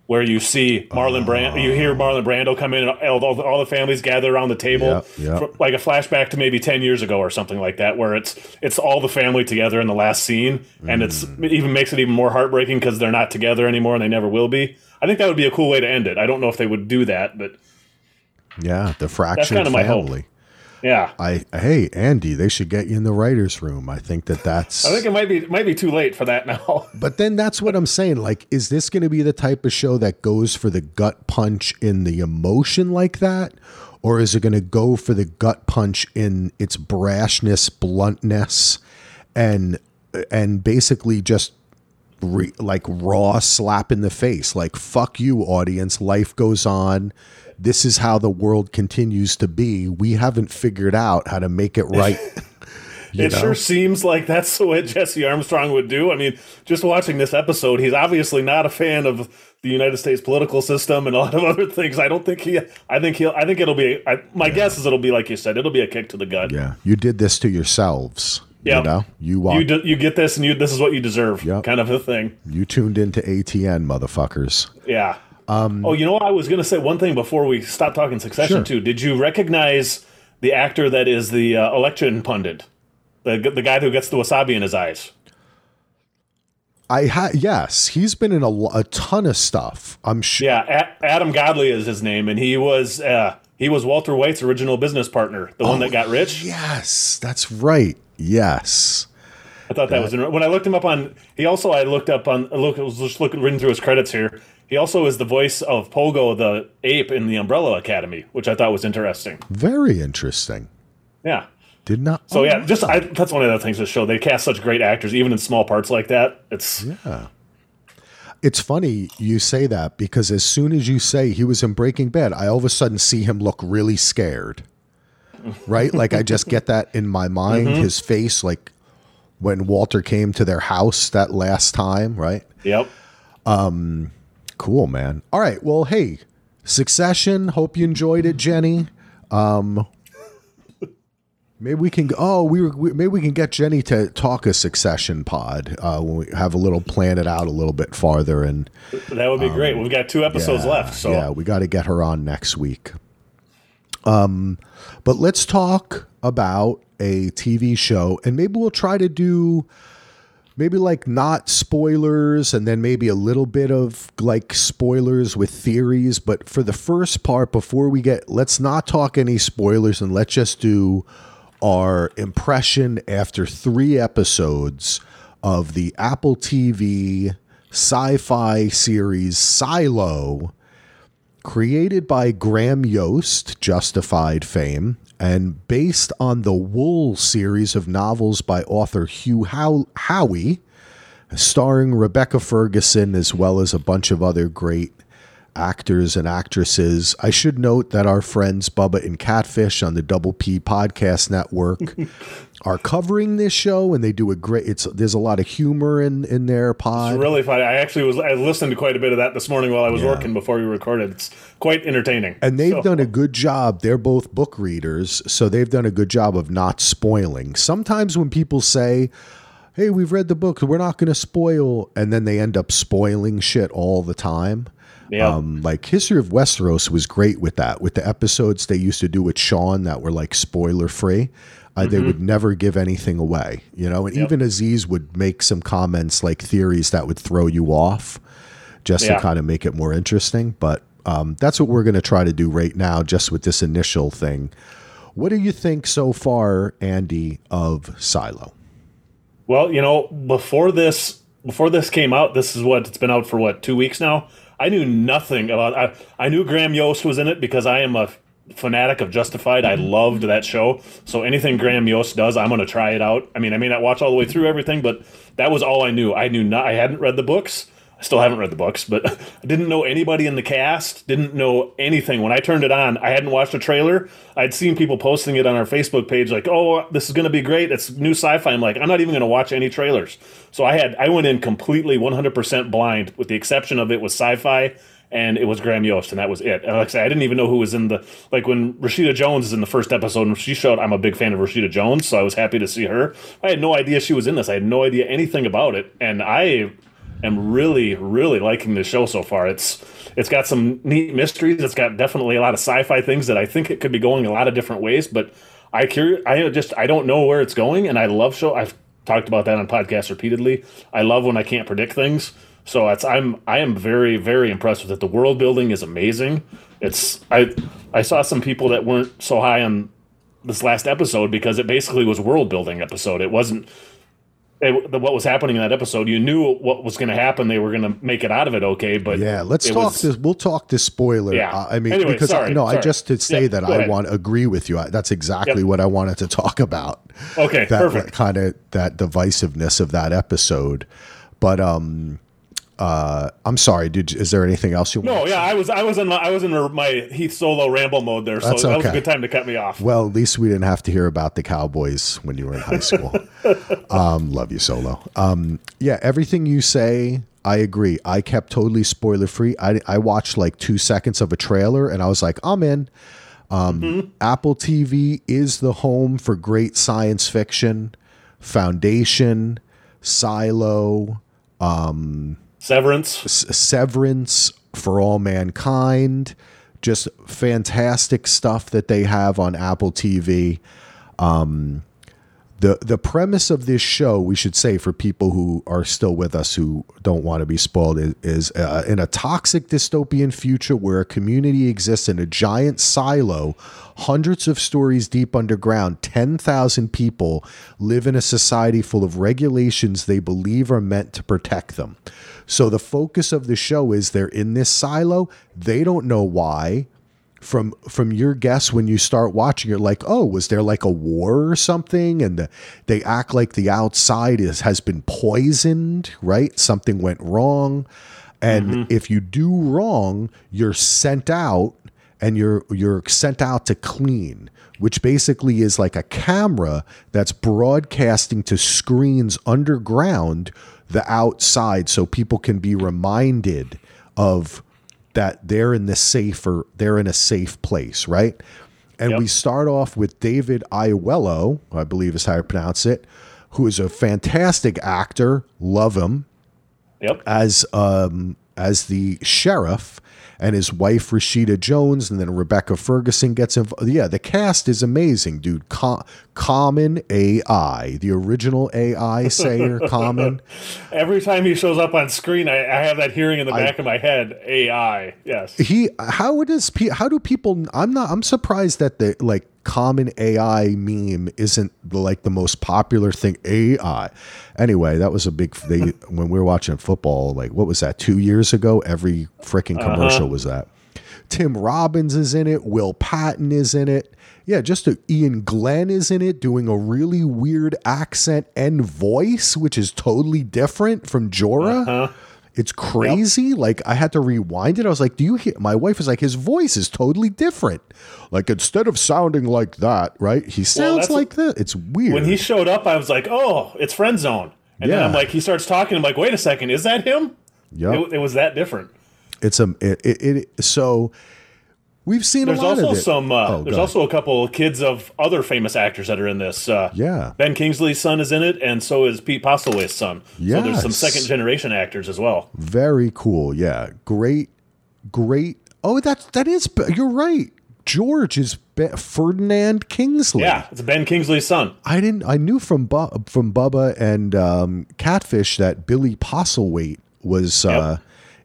where you see Marlon Brando. You hear Marlon Brando come in, and all, all, all the families gather around the table, Yep, yep. for- like a flashback to maybe ten years ago or something like that, where it's it's all the family together in the last scene, and it's Mm. it even makes it even more heartbreaking because they're not together anymore and they never will be. I think that would be a cool way to end it. I don't know if they would do that, but yeah the fractured kinda my hope. Yeah. I hey Andy, they should get you in the writers' room. I think that that's. I think it might be might be too late for that now. But then that's what I'm saying. Like, is this going to be the type of show that goes for the gut punch in the emotion like that? Or is it going to go for the gut punch in its brashness, bluntness, and and basically just re, like raw slap in the face? Like, fuck you, audience. Life goes on. This is how the world continues to be. We haven't figured out how to make it right. It know? sure seems like that's what Jesse Armstrong would do. I mean, just watching this episode, he's obviously not a fan of the United States political system and a lot of other things. I don't think he. I think he'll. I think it'll be. I, my guess is it'll be like you said. It'll be a kick to the gut. Yeah, you did this to yourselves. Yep. You know, you walk, You you, you get this, and you this is what you deserve. Yep. Kind of a thing. You tuned into ATN, motherfuckers. Yeah. Oh, you know, what? I was going to say one thing before we stop talking Succession Sure. too. Did you recognize the actor that is the uh, election pundit, the the guy who gets the wasabi in his eyes? I ha- yes, he's been in a, a ton of stuff. I'm sure. Yeah, a- Adam Godley is his name, and he was uh, he was Walter White's original business partner, the one that got rich. Yes, that's right. Yes. I thought that was inter- when I looked him up on. He also I looked up on. Look, I was just looking reading through his credits here. He also is the voice of Pogo the ape in the Umbrella Academy, which I thought was interesting. Very interesting. Yeah. Did not. So yeah, just I, that's one of the things this show. They cast such great actors, even in small parts like that. It's yeah. It's funny you say that because as soon as you say he was in Breaking Bad, I all of a sudden see him look really scared. Right? like I just get that in my mind, Mm-hmm. his face, like when Walter came to their house that last time, right? yep. Cool, man. All right. Well, hey, Succession. Hope you enjoyed it, Jenny. Um, maybe we can. Oh, we, were, we maybe we can get Jenny to talk a Succession pod uh, when we have a little plan it out a little bit farther. And That would be great. We've got two episodes yeah, left, so yeah, we got to get her on next week. Um, but let's talk about a TV show, and maybe we'll try to do maybe like not spoilers and then maybe a little bit of like spoilers with theories but for the first part before we get let's not talk any spoilers and let's just do our impression after 3 episodes of the Apple TV sci-fi series Silo created by Graham Yost, Justified fame, and based on the Wool series of novels by author Hugh How- Howey, starring Rebecca Ferguson as well as a bunch of other great actors and actresses. I should note that our friends Bubba and Catfish on the Double P Podcast Network are covering this show, and they do a great. It's there's a lot of humor in in their pod. it's really funny. I actually was I listened to quite a bit of that this morning while I was working before we recorded. It's quite entertaining. And they've So- done a good job. They're both book readers, so they've done a good job of not spoiling. Sometimes when people say, "Hey, we've read the book, we're not going to spoil," and then they end up spoiling shit all the time. Yeah. Um, like History of Westeros was great with that. With the episodes they used to do with Sean that were like spoiler free. Uh, They would never give anything away, you know. And Yep. even Aziz would make some comments like theories that would throw you off, just Yeah. to kind of make it more interesting. But um, that's what we're going to try to do right now, just with this initial thing. What do you think so far, Andy, of Silo? Well, you know, before this before this came out, this is what it's been out for what two weeks now. I knew nothing about. I, I knew Graham Yost was in it because I am a fanatic of Justified. I mm-hmm. loved that show. So anything Graham Yost does, I'm going to try it out. I mean, I may not watch all the way through everything, but that was all I knew. I knew not. I hadn't read the books. I still haven't read the books, but I didn't know anybody in the cast. Didn't know anything. When I turned it on, I hadn't watched a trailer. I'd seen people posting it on our Facebook page, like, "Oh, this is going to be great. It's new sci-fi." I'm like, I'm not even going to watch any trailers. So I had I went in completely 100% blind, with the exception of it was sci-fi and it was Graham Yost, and that was it. And like I said, I didn't even know who was in the like when Rashida Jones is in the first episode, and she showed. I'm a big fan of Rashida Jones, so I was happy to see her. I had no idea she was in this. I had no idea anything about it, and I am really, really liking this show so far. It's it's got some neat mysteries. It's got definitely a lot of sci-fi things that I think it could be going a lot of different ways. But I curious, I just I don't know where it's going, and I love show. I've talked about that on podcasts repeatedly. I love when I can't predict things. So it's I'm I am very very impressed with it. The world building is amazing. It's I I saw some people that weren't so high on this last episode because it basically was world building episode. It wasn't it, the, what was happening in that episode. You knew what was going to happen. They were going to make it out of it okay. But Yeah, let's talk was- this. We'll talk this spoiler. Yeah. Uh, I mean, Anyway, because sorry, I, no, I just to say Yeah, that I ahead. want agree with you. I, that's exactly Yep. what I wanted to talk about. Okay, that perfect. kind of that divisiveness of that episode. But um, uh, I'm sorry. Did is there anything else you want? No, yeah, I was I was in my, I was in my Heath Solo ramble mode there, so That's that was a good time to cut me off. Well, at least we didn't have to hear about the Cowboys when you were in high school. um, love you, Solo. Um, yeah, everything you say, I agree. I kept totally spoiler free. I, I watched like two seconds of a trailer and I was like, I'm in. Um, Apple TV is the home for great science fiction, Foundation, Silo, Severance. Severance for All Mankind. Just fantastic stuff that they have on Apple TV. Um, the the premise of this show, we should say for people who are still with us who don't want to be spoiled, is, is uh, in a toxic dystopian future where a community exists in a giant silo, hundreds of stories deep underground. Ten thousand people live in a society full of regulations they believe are meant to protect them. So the focus of the show is they're in this silo. They don't know why from from your guess when you start watching you're like oh was there like a war or something? And the, they act like the outside is has been poisoned right? Something went wrong. And mm-hmm. if you do wrong you're sent out and you're you're sent out to clean which basically is like a camera that's broadcasting to screens underground the outside so people can be reminded of that they're in the safer they're in a safe place right and Yep. we start off with david Oyelowo i believe is how you pronounce it who is a fantastic actor love him Yep. as um as the sheriff and his wife Rashida Jones and then Rebecca Ferguson gets involved. Yeah, the cast is amazing, dude. Common AI, the original AI Sayer Common. Every time he shows up on screen, I, I have that hearing in the back of my head. AI. Yes. He how does how do people I'm not I'm surprised that the like common AI meme isn't the, like the most popular thing AI. Anyway, that was a big they when we were watching football like what was that 2 years ago every freaking uh-huh. commercial was that. Tim Robbins is in it, Will Patton is in it. Yeah, just a, Iain Glen is in it doing a really weird accent and voice which is totally different from Jorah. Uh-huh. It's crazy. Like I had to rewind it. I was like, "Do you hear?" My wife was like, "His voice is totally different. Like instead of sounding like that, right? He sounds that's- like that. It's weird." When he showed up, I was like, oh, it's Friend Zone. And then Yeah. I'm like, he starts talking. I'm like, wait a second, is that him? Yeah, It, it was that different. It's a it, it, it so we've seen There's a lot also of it. some. Uh, Oh, there's also a couple of kids of other famous actors that are in this. Uh, Yeah. Ben Kingsley's son is in it, and so is Pete Postlethwaite's son. So there's some second generation actors as well. Very cool. Yeah. Great. Great. Oh, that's that is. You're right. George is Ferdinand Kingsley. Yeah, it's Ben Kingsley's son. I didn't. I knew from Bu- from Bubba and um, Catfish that Billy Postlethwaite was uh,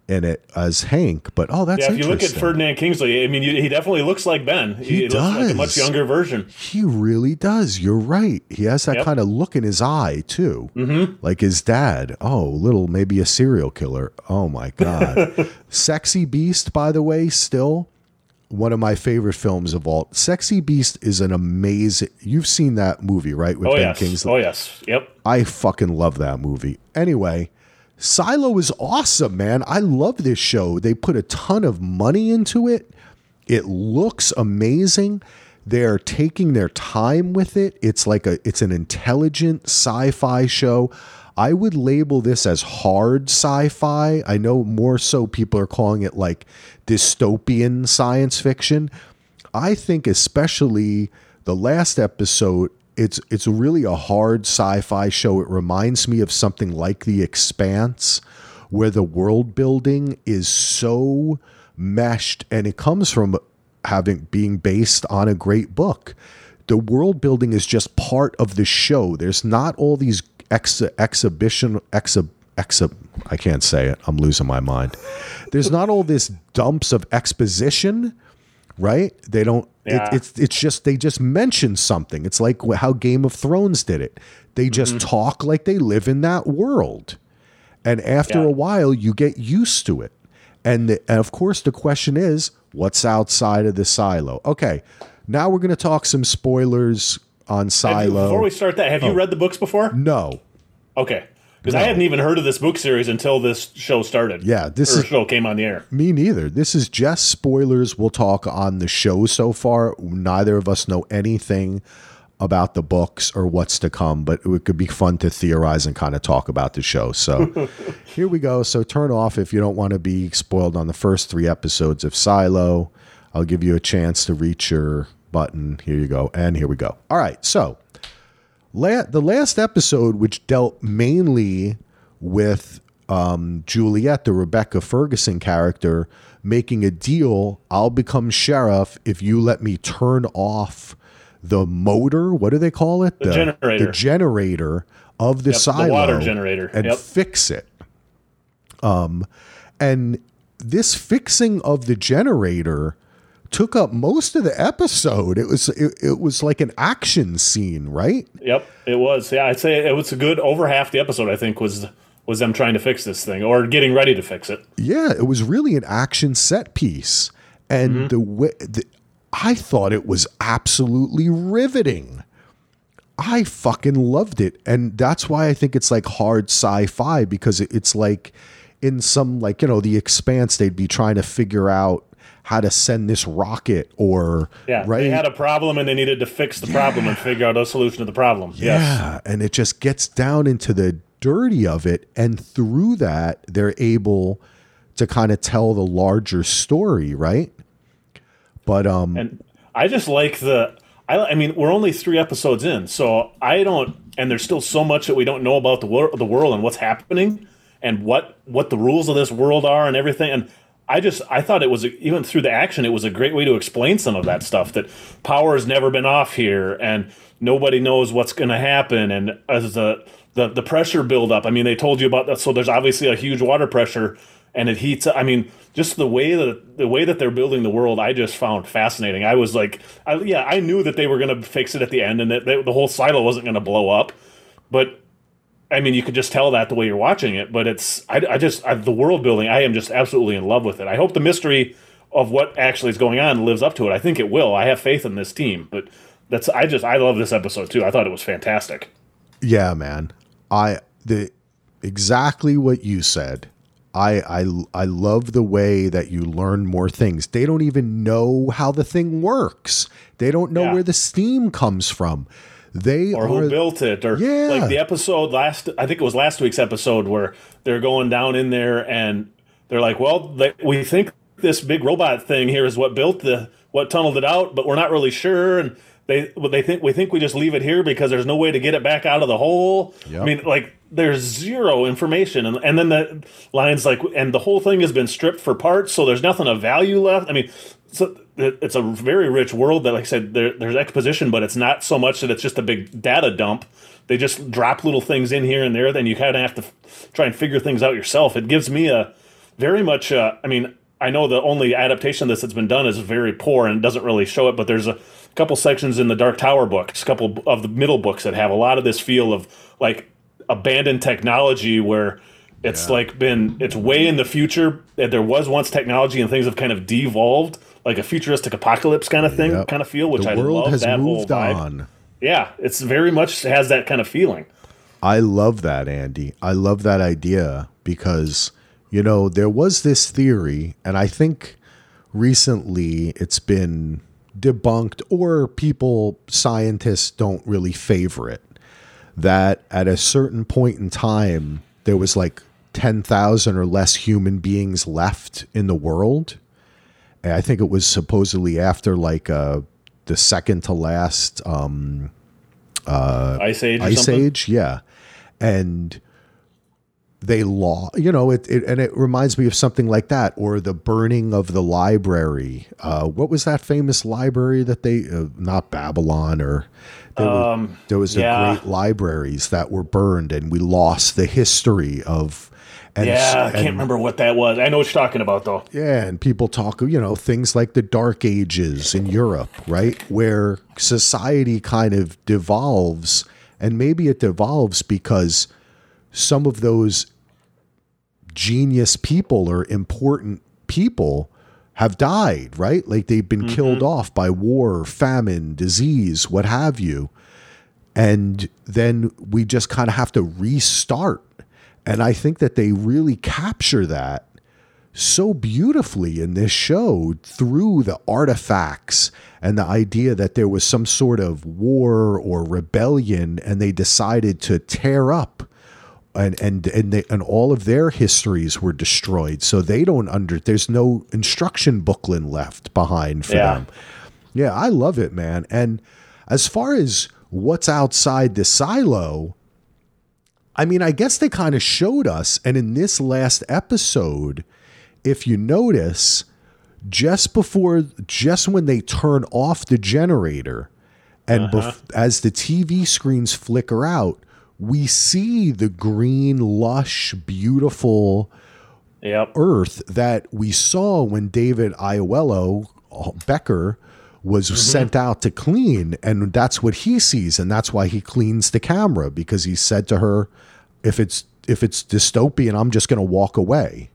in it as Hank. But oh, that's Yeah, if you look at. Ferdinand Kingsley, I mean, you, he definitely looks like Ben. He looks like a does. much younger version. He really does. You're right. He has that Yep. kind of look in his eye too, mm-hmm. like his dad. Oh, little maybe a serial killer. Oh my god, Sexy Beast. By the way, still one of my favorite films of all. Sexy Beast is an amazing. You've seen that movie, right? With Oh Ben yes. Kingsley. Oh yes. Yep. I fucking love that movie. Anyway, Silo is awesome, man. I love this show. They put a ton of money into it. It looks amazing. They're taking their time with it. It's like a it's an intelligent sci-fi show. I would label this as hard sci-fi. I know more so people are calling it like dystopian science fiction. I think especially the last episode, it's it's really a hard sci-fi show. It reminds me of something like The Expanse, where the world building is so meshed, and it comes from having being based on a great book. The world building is just part of the show. There's not all these ex- exhibition exhib exhib I can't say it. I'm losing my mind. There's not all this dumps of exposition right? They don't Yeah. It, it's it's just they just mention something. It's like how Game of Thrones did it. They just Mm-hmm. talk like they live in that world, and after Yeah. a while, you get used to it. And, the, and of course, the question is, what's outside of the silo? Okay, now we're going to talk some spoilers on Have you- Silo. before we start that, have Oh. you read the books before? no, Okay. Because I hadn't even heard of this book series until this show started. Yeah, this is- show came on the air. Me neither. This is just spoilers we'll talk on the show so far. Neither of us know anything about the books or what's to come, but it could be fun to theorize and kind of talk about the show. So here we go. So turn off if you don't want to be spoiled on the first three episodes of Silo. I'll give you a chance to reach your button. Here you go. And here we go. All right. So la- the last episode, which dealt mainly with um, Juliet, the Rebecca Ferguson character, making a deal. I'll become sheriff if you let me turn off the motor. What do they call it? The, generator. The generator of the Yep, the silo. water generator. And Yep. fix it. Um, and this fixing of the generator took up most of the episode. It was it, it was like an action scene, right? Yep, it was. Yeah, I'd say it was a good over half the episode. I think was was them trying to fix this thing or getting ready to fix it. Yeah, it was really an action set piece, and mm-hmm. the way the, I thought it was absolutely riveting. I fucking loved it, and that's why I think it's like hard sci-fi because it- it's like in some like you know the Expanse they'd be trying to figure out how to send this rocket or Yeah, right they had a problem and they needed to fix the problem and figure out a solution to the problem. Yes. Yeah, and it just gets down into the dirty of it, and through that, they're able to kind of tell the larger story, right? But um, And I just like the. I, I mean, we're only three episodes in, so I don't. And there's still so much that we don't know about the world, the world, and what's happening, and what what the rules of this world are, and everything. And I just I thought it was a, even through the action, it was a great way to explain some of that stuff. That power has never been off here, and nobody knows what's going to happen. And as the the the pressure buildup, I mean, they told you about that. So there's obviously a huge water pressure and it heats i mean just the way that the way that they're building the world i just found fascinating i was like I, yeah i knew that they were going to fix it at the end and that they, the whole silo wasn't going to blow up but i mean you could just tell that the way you're watching it but it's i, I just I, the world building i am just absolutely in love with it i hope the mystery of what actually is going on lives up to it i think it will i have faith in this team but that's i just i love this episode too i thought it was fantastic yeah, man, I the exactly what you said. I, I I love the way that you learn more things. They don't even know how the thing works. They don't know Yeah. where the steam comes from. They or are who built it or Yeah. like the episode last i think it was last week's episode where they're going down in there and they're like well they, we think this big robot thing here is what built the what tunneled it out but we're not really sure and they they think we think we just leave it here because there's no way to get it back out of the hole Yep. i mean like there's zero information and, and then the lines like and the whole thing has been stripped for parts so there's nothing of value left i mean so it's a very rich world that like i said there, there's exposition but it's not so much that it's just a big data dump. They just drop little things in here and there then you kind of have to f- try and figure things out yourself. It gives me a very much uh, i mean i know the only adaptation of this that's been done is very poor and doesn't really show it but there's a couple sections in the dark tower books a couple of the middle books that have a lot of this feel of like abandoned technology where it's like been it's way in the future. That there was once technology and things have kind of devolved like a futuristic apocalypse kind of thing Yep. kind of feel which the i world love has that moved whole vibe on. yeah it's very much has that kind of feeling I love that, Andy. I love that idea because, you know, there was this theory, and I think recently it's been debunked, or people, scientists, don't really favor it, that at a certain point in time, there was like 10,000 or less human beings left in the world. I think it was supposedly after like uh, the second to last um, ice age Ice Age, yeah. And they law you know it, it and it reminds me of something like that or the burning of the library uh, what was that famous library that they uh, not babylon or there, um, were, there was yeah. a great libraries that were burned and we lost the history of and, yeah, I can't remember what that was. I know what you're talking about, though. Yeah, and people talk, you know, things like the Dark Ages in Europe, right, where society kind of devolves, and maybe it devolves because some of those genius people or important people have died, right? Like they've been mm-hmm. killed off by war, famine, disease, what have you. And then we just kind of have to restart and I think that they really capture that so beautifully in this show through the artifacts and the idea that there was some sort of war or rebellion and they decided to tear up and and and they and all of their histories were destroyed. So they don't under there's no instruction booklet left behind for yeah. them. Yeah i love it man. And as far as what's outside the silo I mean, I guess they kind of showed us, and in this last episode, if you notice, just before, just when they turn off the generator, and uh-huh. bef- as the TV screens flicker out, we see the green, lush, beautiful yep. earth that we saw when David Oyelowo Becker was mm-hmm. sent out to clean and that's what he sees and that's why he cleans the camera because he said to her if it's if it's dystopian i'm just going to walk away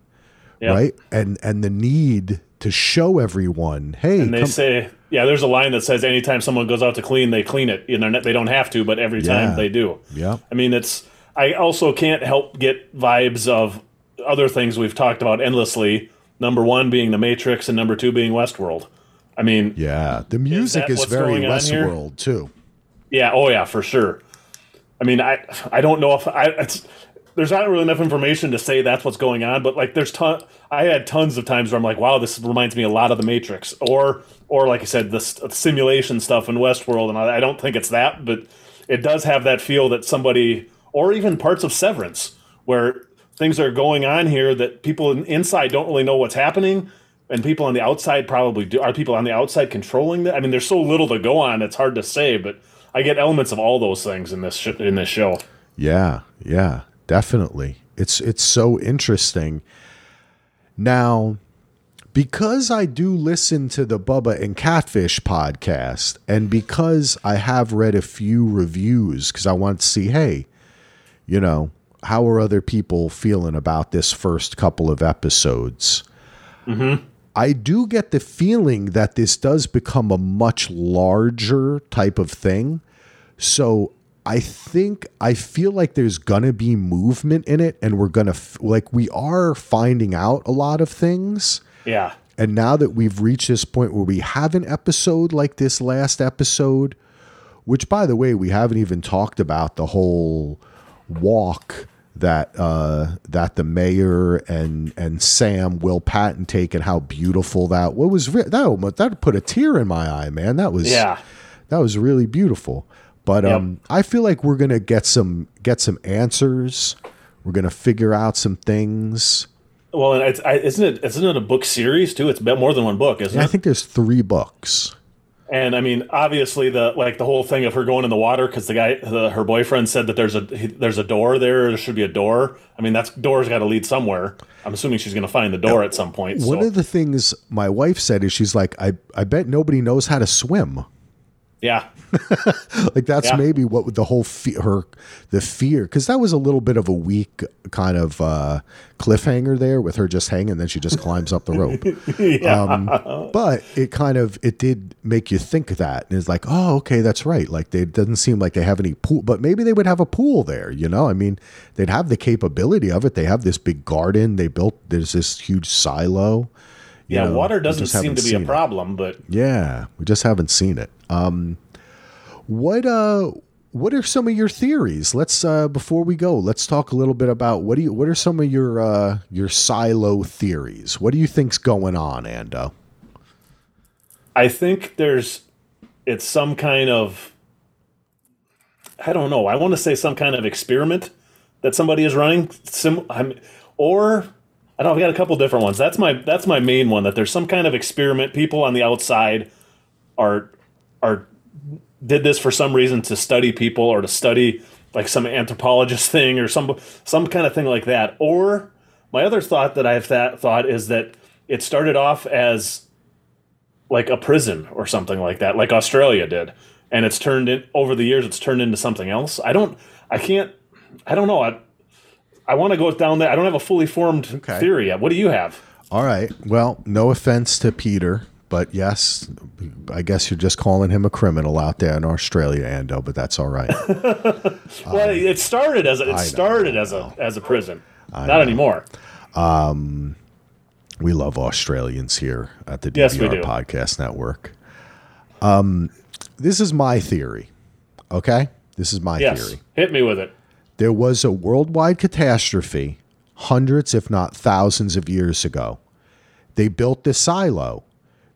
yep. right and and the need to show everyone hey and they come- say yeah there's a line that says anytime someone goes out to clean they clean it you know they don't have to but every time yeah. they do yeah i mean it's i also can't help get vibes of other things we've talked about endlessly number one being the matrix and number two being westworld I mean, yeah, the music is, is very Westworld too. Yeah, oh yeah, for sure. I mean, I I don't know if I there's not really enough information to say that's what's going on, but like there's ton. I had tons of times where I'm like, wow, this reminds me a lot of the Matrix, or or like I said, the simulation stuff in Westworld, and I, I don't think it's that, but it does have that feel that somebody, or even parts of Severance, where things are going on here that people inside don't really know what's happening, and people on the outside probably do. Are people on the outside controlling that? I mean, there's so little to go on; it's hard to say. But I get elements of all those things in this sh- in this show. Yeah, yeah, definitely. It's it's so interesting. Now, because I do listen to the Bubba and Catfish podcast, and because I have read a few reviews, because I want to see, hey, you know, how are other people feeling about this first couple of episodes? Mm-hmm. I do get the feeling that this does become a much larger type of thing. So I think I feel like there's gonna be movement in it, and we're gonna f- like we are finding out a lot of things. Yeah. And now that we've reached this point where we have an episode like this last episode, which by the way, we haven't even talked about the whole walk that uh, that the mayor and and Sam Will Patton take and how beautiful that what was that that put a tear in my eye, man. That was yeah, that was really beautiful. But yep. um, I feel like we're gonna get some get some answers. We're gonna figure out some things. Well, and it's, I, isn't it isn't it a book series too? It's more than one book, isn't yeah, it? I think there's three books. And I mean, obviously, the like the whole thing of her going in the water because the guy, the, her boyfriend, said that there's a there's a door there. There should be a door. I mean, that's door's got to lead somewhere. I'm assuming she's going to find the door at some point. One so. of the things my wife said is she's like, I I bet nobody knows how to swim. Yeah. like that's yeah. maybe what the whole fe- her the fear because that was a little bit of a weak kind of uh, cliffhanger there with her just hanging then she just climbs up the rope yeah. um, but it kind of it did make you think that and it's like oh okay that's right like they doesn't seem like they have any pool but maybe they would have a pool there you know i mean they'd have the capability of it they have this big garden they built there's this huge silo yeah, know, water doesn't seem to be a problem, it. but yeah, we just haven't seen it. Um, what uh, what are some of your theories? Let's uh, before we go, let's talk a little bit about what do you what are some of your uh, your silo theories? What do you think's going on, Ando? I think there's it's some kind of I don't know. I want to say some kind of experiment that somebody is running. Sim, I'm, or I don't. I've got a couple different ones. That's my that's my main one. That there's some kind of experiment. People on the outside are are did this for some reason to study people or to study like some anthropologist thing or some some kind of thing like that. Or my other thought that I've th- thought is that it started off as like a prison or something like that, like Australia did, and it's turned in over the years. It's turned into something else. I don't. I can't. I don't know. I I want to go down there. I don't have a fully formed Okay. theory yet. What do you have? All right. Well, no offense to Peter, but yes, I guess you're just calling him a criminal out there in Australia, Ando. But that's all right. Well, it started as a, it Um, know, started I as a as a prison. Not anymore. we love Australians here at the DVR Yes. Podcast Network. Um, this is my theory. Okay, this is my Yes, theory. hit me with it. There was a worldwide catastrophe hundreds, if not thousands, of years ago. They built this silo.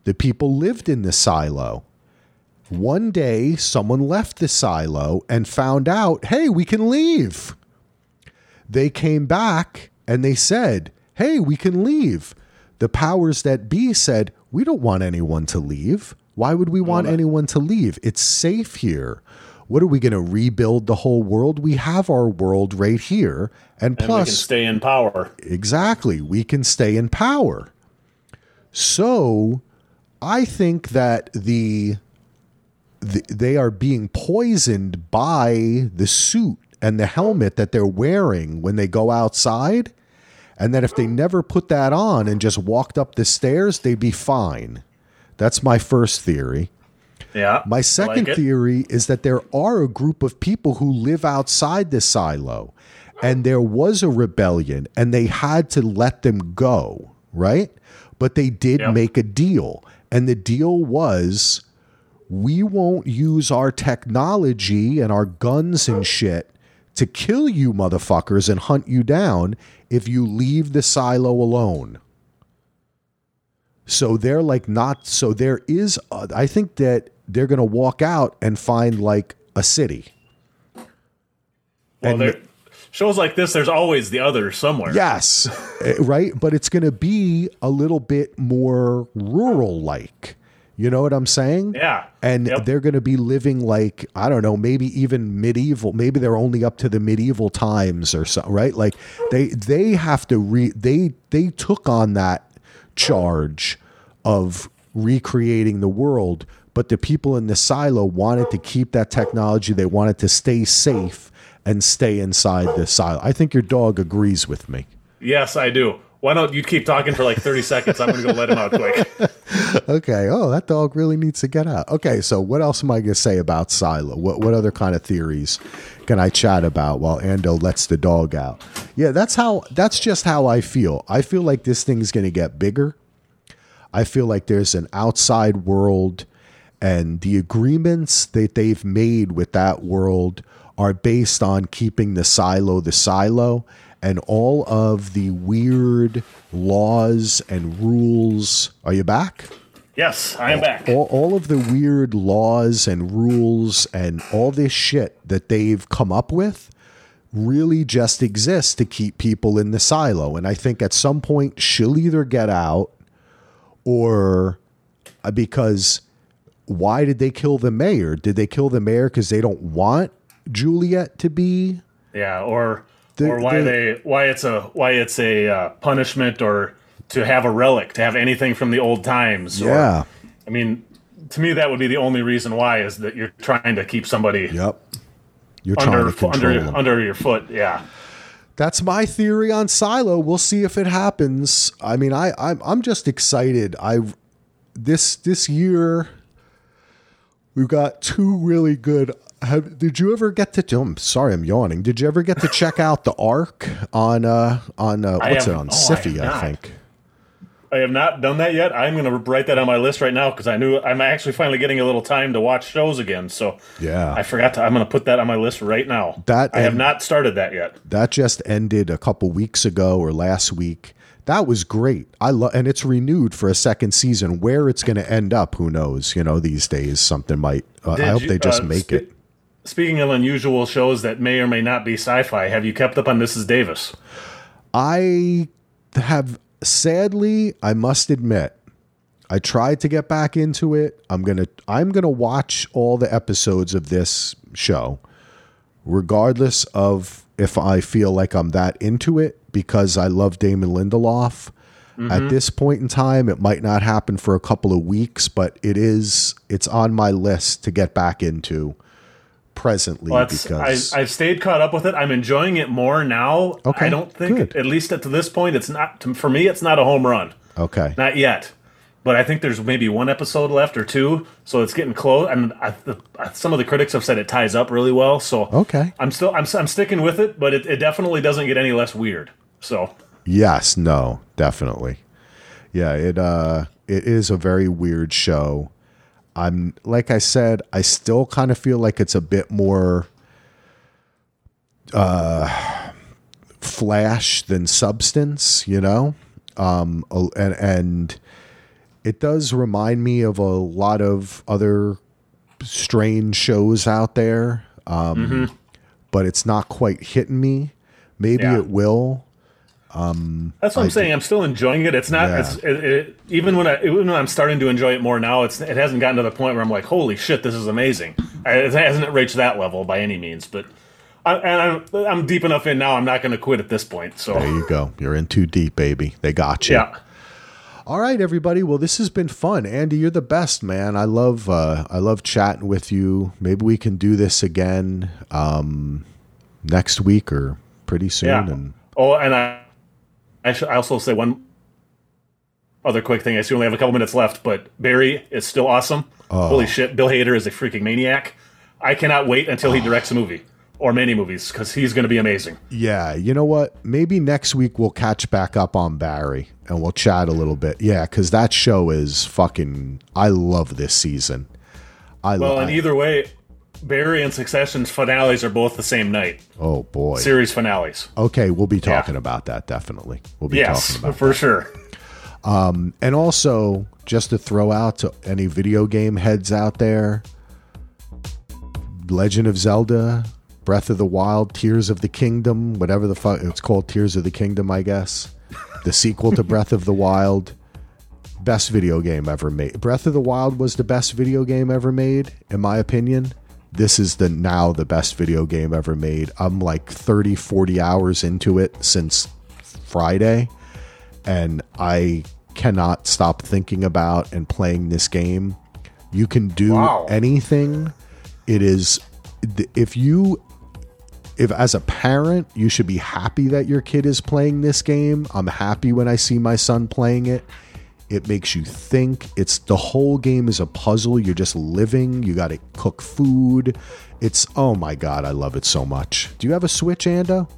The people lived in the silo. One day, someone left the silo and found out, hey, we can leave. They came back and they said, hey, we can leave. The powers that be said, we don't want anyone to leave. Why would we want anyone to leave? It's safe here. What are we going to rebuild the whole world? We have our world right here. And, And we plus, can stay in power. Exactly. We can stay in power. So I think that the, the they are being poisoned by the suit and the helmet that they're wearing when they go outside. And that if they never put that on and just walked up the stairs, they'd be fine. That's my first theory. Yeah. My second it. theory is that there are a group of people who live outside the silo and there was a rebellion and they had to let them go, right? But they did Yep. make a deal. And the deal was we won't use our technology and our guns and shit to kill you motherfuckers and hunt you down if you leave the silo alone. So they're like not so there is uh, I think that they're going to walk out and find like a city. Well, and- there, shows like this, there's always the other somewhere. Yes, eh, right, but it's going to be a little bit more rural like. You know what I'm saying? Yeah. And Yep. they're going to be living like I don't know, maybe even medieval. Maybe they're only up to the medieval times or so, right? Like they they have to re they they took on that charge of recreating the world, but the people in the silo wanted to keep that technology. They wanted to stay safe and stay inside the silo. I think your dog agrees with me. Yes, I do. Why don't you keep talking for like 30 seconds? I'm going to go let him out quick. Okay. Oh, that dog really needs to get out. Okay. So, what else am I going to say about Silo? What what other kind of theories can I chat about while Ando lets the dog out? Yeah, that's how. That's just how I feel. I feel like this thing's going to get bigger. I feel like there's an outside world, and the agreements that they've made with that world are based on keeping the silo the silo and all of the weird laws and rules. Are you back? Yes, I am back. all, all of the weird laws and rules and all this shit that they've come up with really just exists to keep people in the silo. And I think at some point she'll either get out or uh, because why did they kill the mayor? Did they kill the mayor because they don't want Juliette to be? Yeah, or The- or why the- they why it's a why it's a uh, punishment or to have a relic, to have anything from the old times. or- Yeah. I mean, to me that would be the only reason why is that you're trying to keep somebody Yep. You're trying under to control under them. under your foot. Yeah. that's my theory on Silo. We'll see if it happens. I mean, I I'm I'm just excited. I this this year we've got two really good. Have, did you ever get to? I'm sorry, I'm yawning. Did you ever get to check out the Ark on uh on uh, what's it on oh, I I think. I have not done that yet. I'm going to write that on my list right now because I knew I'm actually finally getting a little time to watch shows again. So Yeah. I forgot to. I'm going to put that on my list right now. That I have not started that yet. That just ended a couple weeks ago or last week. That was great. I love, and it's renewed for a second season. Where it's going to end up, who knows? You know, these days something might. Uh, I hope you- they just uh, make sti- it. Speaking of unusual shows that may or may not be sci-fi, have you kept up on Mrs. Davis? I have sadly, I must admit, I tried to get back into it. I'm going to I'm going to watch all the episodes of this show regardless of if I feel like I'm that into it because I love Damon Lindelof. Mm-hmm. At this point in time, it might not happen for a couple of weeks, but it is it's on my list to get back into presently well, because I, have stayed caught up with it. I'm enjoying it more now. Okay, I don't think, Good. at least at to this point, it's not for me. It's not a home run. Okay, not yet. But I think there's maybe one episode left or two, so it's getting close. And I, the, some of the critics have said it ties up really well. So okay, I'm still I'm, I'm sticking with it, but it, it definitely doesn't get any less weird. So yes, no, definitely, yeah. It uh, it is a very weird show. I'm like I said, I still kind of feel like it's a bit more uh flash than substance, you know? Um and and it does remind me of a lot of other strange shows out there. Um mm-hmm. but it's not quite hitting me. Maybe yeah. it will. Um, That's what I'm saying. I'm still enjoying it. It's not. Yeah. It's it, it, even when I even when I'm starting to enjoy it more now. It's it hasn't gotten to the point where I'm like, holy shit, this is amazing. It hasn't reached that level by any means, but. I, and I'm I'm deep enough in now. I'm not going to quit at this point. So there you go. You're in too deep, baby. They got you. Yeah. All right, everybody. Well, this has been fun, Andy. You're the best, man. I love uh, I love chatting with you. Maybe we can do this again um, next week or pretty soon. Yeah. And oh, and I I also say one other quick thing. I see we only have a couple minutes left, but Barry is still awesome. Oh. Holy shit, Bill Hader is a freaking maniac. I cannot wait until he oh. directs a movie or many movies because he's going to be amazing. Yeah, you know what? Maybe next week we'll catch back up on Barry and we'll chat a little bit. Yeah, because that show is fucking. I love this season. I love well, lo- and either way, Barry and Succession's finales are both the same night. Oh boy, series finales. Okay, we'll be talking yeah. about that definitely. We'll be yes, talking about for that. sure. Um, and also, just to throw out to any video game heads out there, Legend of Zelda, Breath of the Wild, Tears of the Kingdom, whatever the fuck it's called, Tears of the Kingdom, I guess. The sequel to Breath of the Wild, best video game ever made. Breath of the Wild was the best video game ever made, in my opinion this is the now the best video game ever made. I'm like 30, 40 hours into it since Friday, and I cannot stop thinking about and playing this game. You can do wow. anything. It is if you if as a parent you should be happy that your kid is playing this game. I'm happy when I see my son playing it. It makes you think. It's the whole game is a puzzle. You're just living. You got to cook food. It's oh my god, I love it so much. Do you have a Switch, Ando?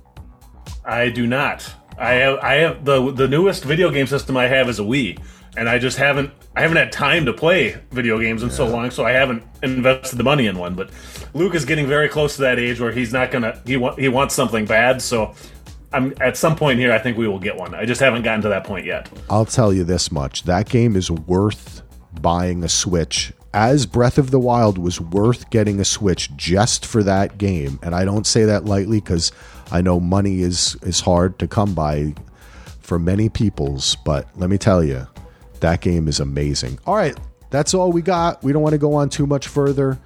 I do not. I have I have the the newest video game system I have is a Wii, and I just haven't I haven't had time to play video games in yeah. so long, so I haven't invested the money in one. But Luke is getting very close to that age where he's not gonna he want he wants something bad, so I'm at some point here. I think we will get one. I just haven't gotten to that point yet. I'll tell you this much: that game is worth buying a Switch. As Breath of the Wild was worth getting a Switch just for that game, and I don't say that lightly because I know money is is hard to come by for many peoples. But let me tell you, that game is amazing. All right, that's all we got. We don't want to go on too much further.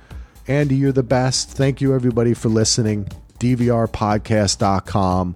Andy, you're the best. Thank you, everybody, for listening. DVRpodcast.com.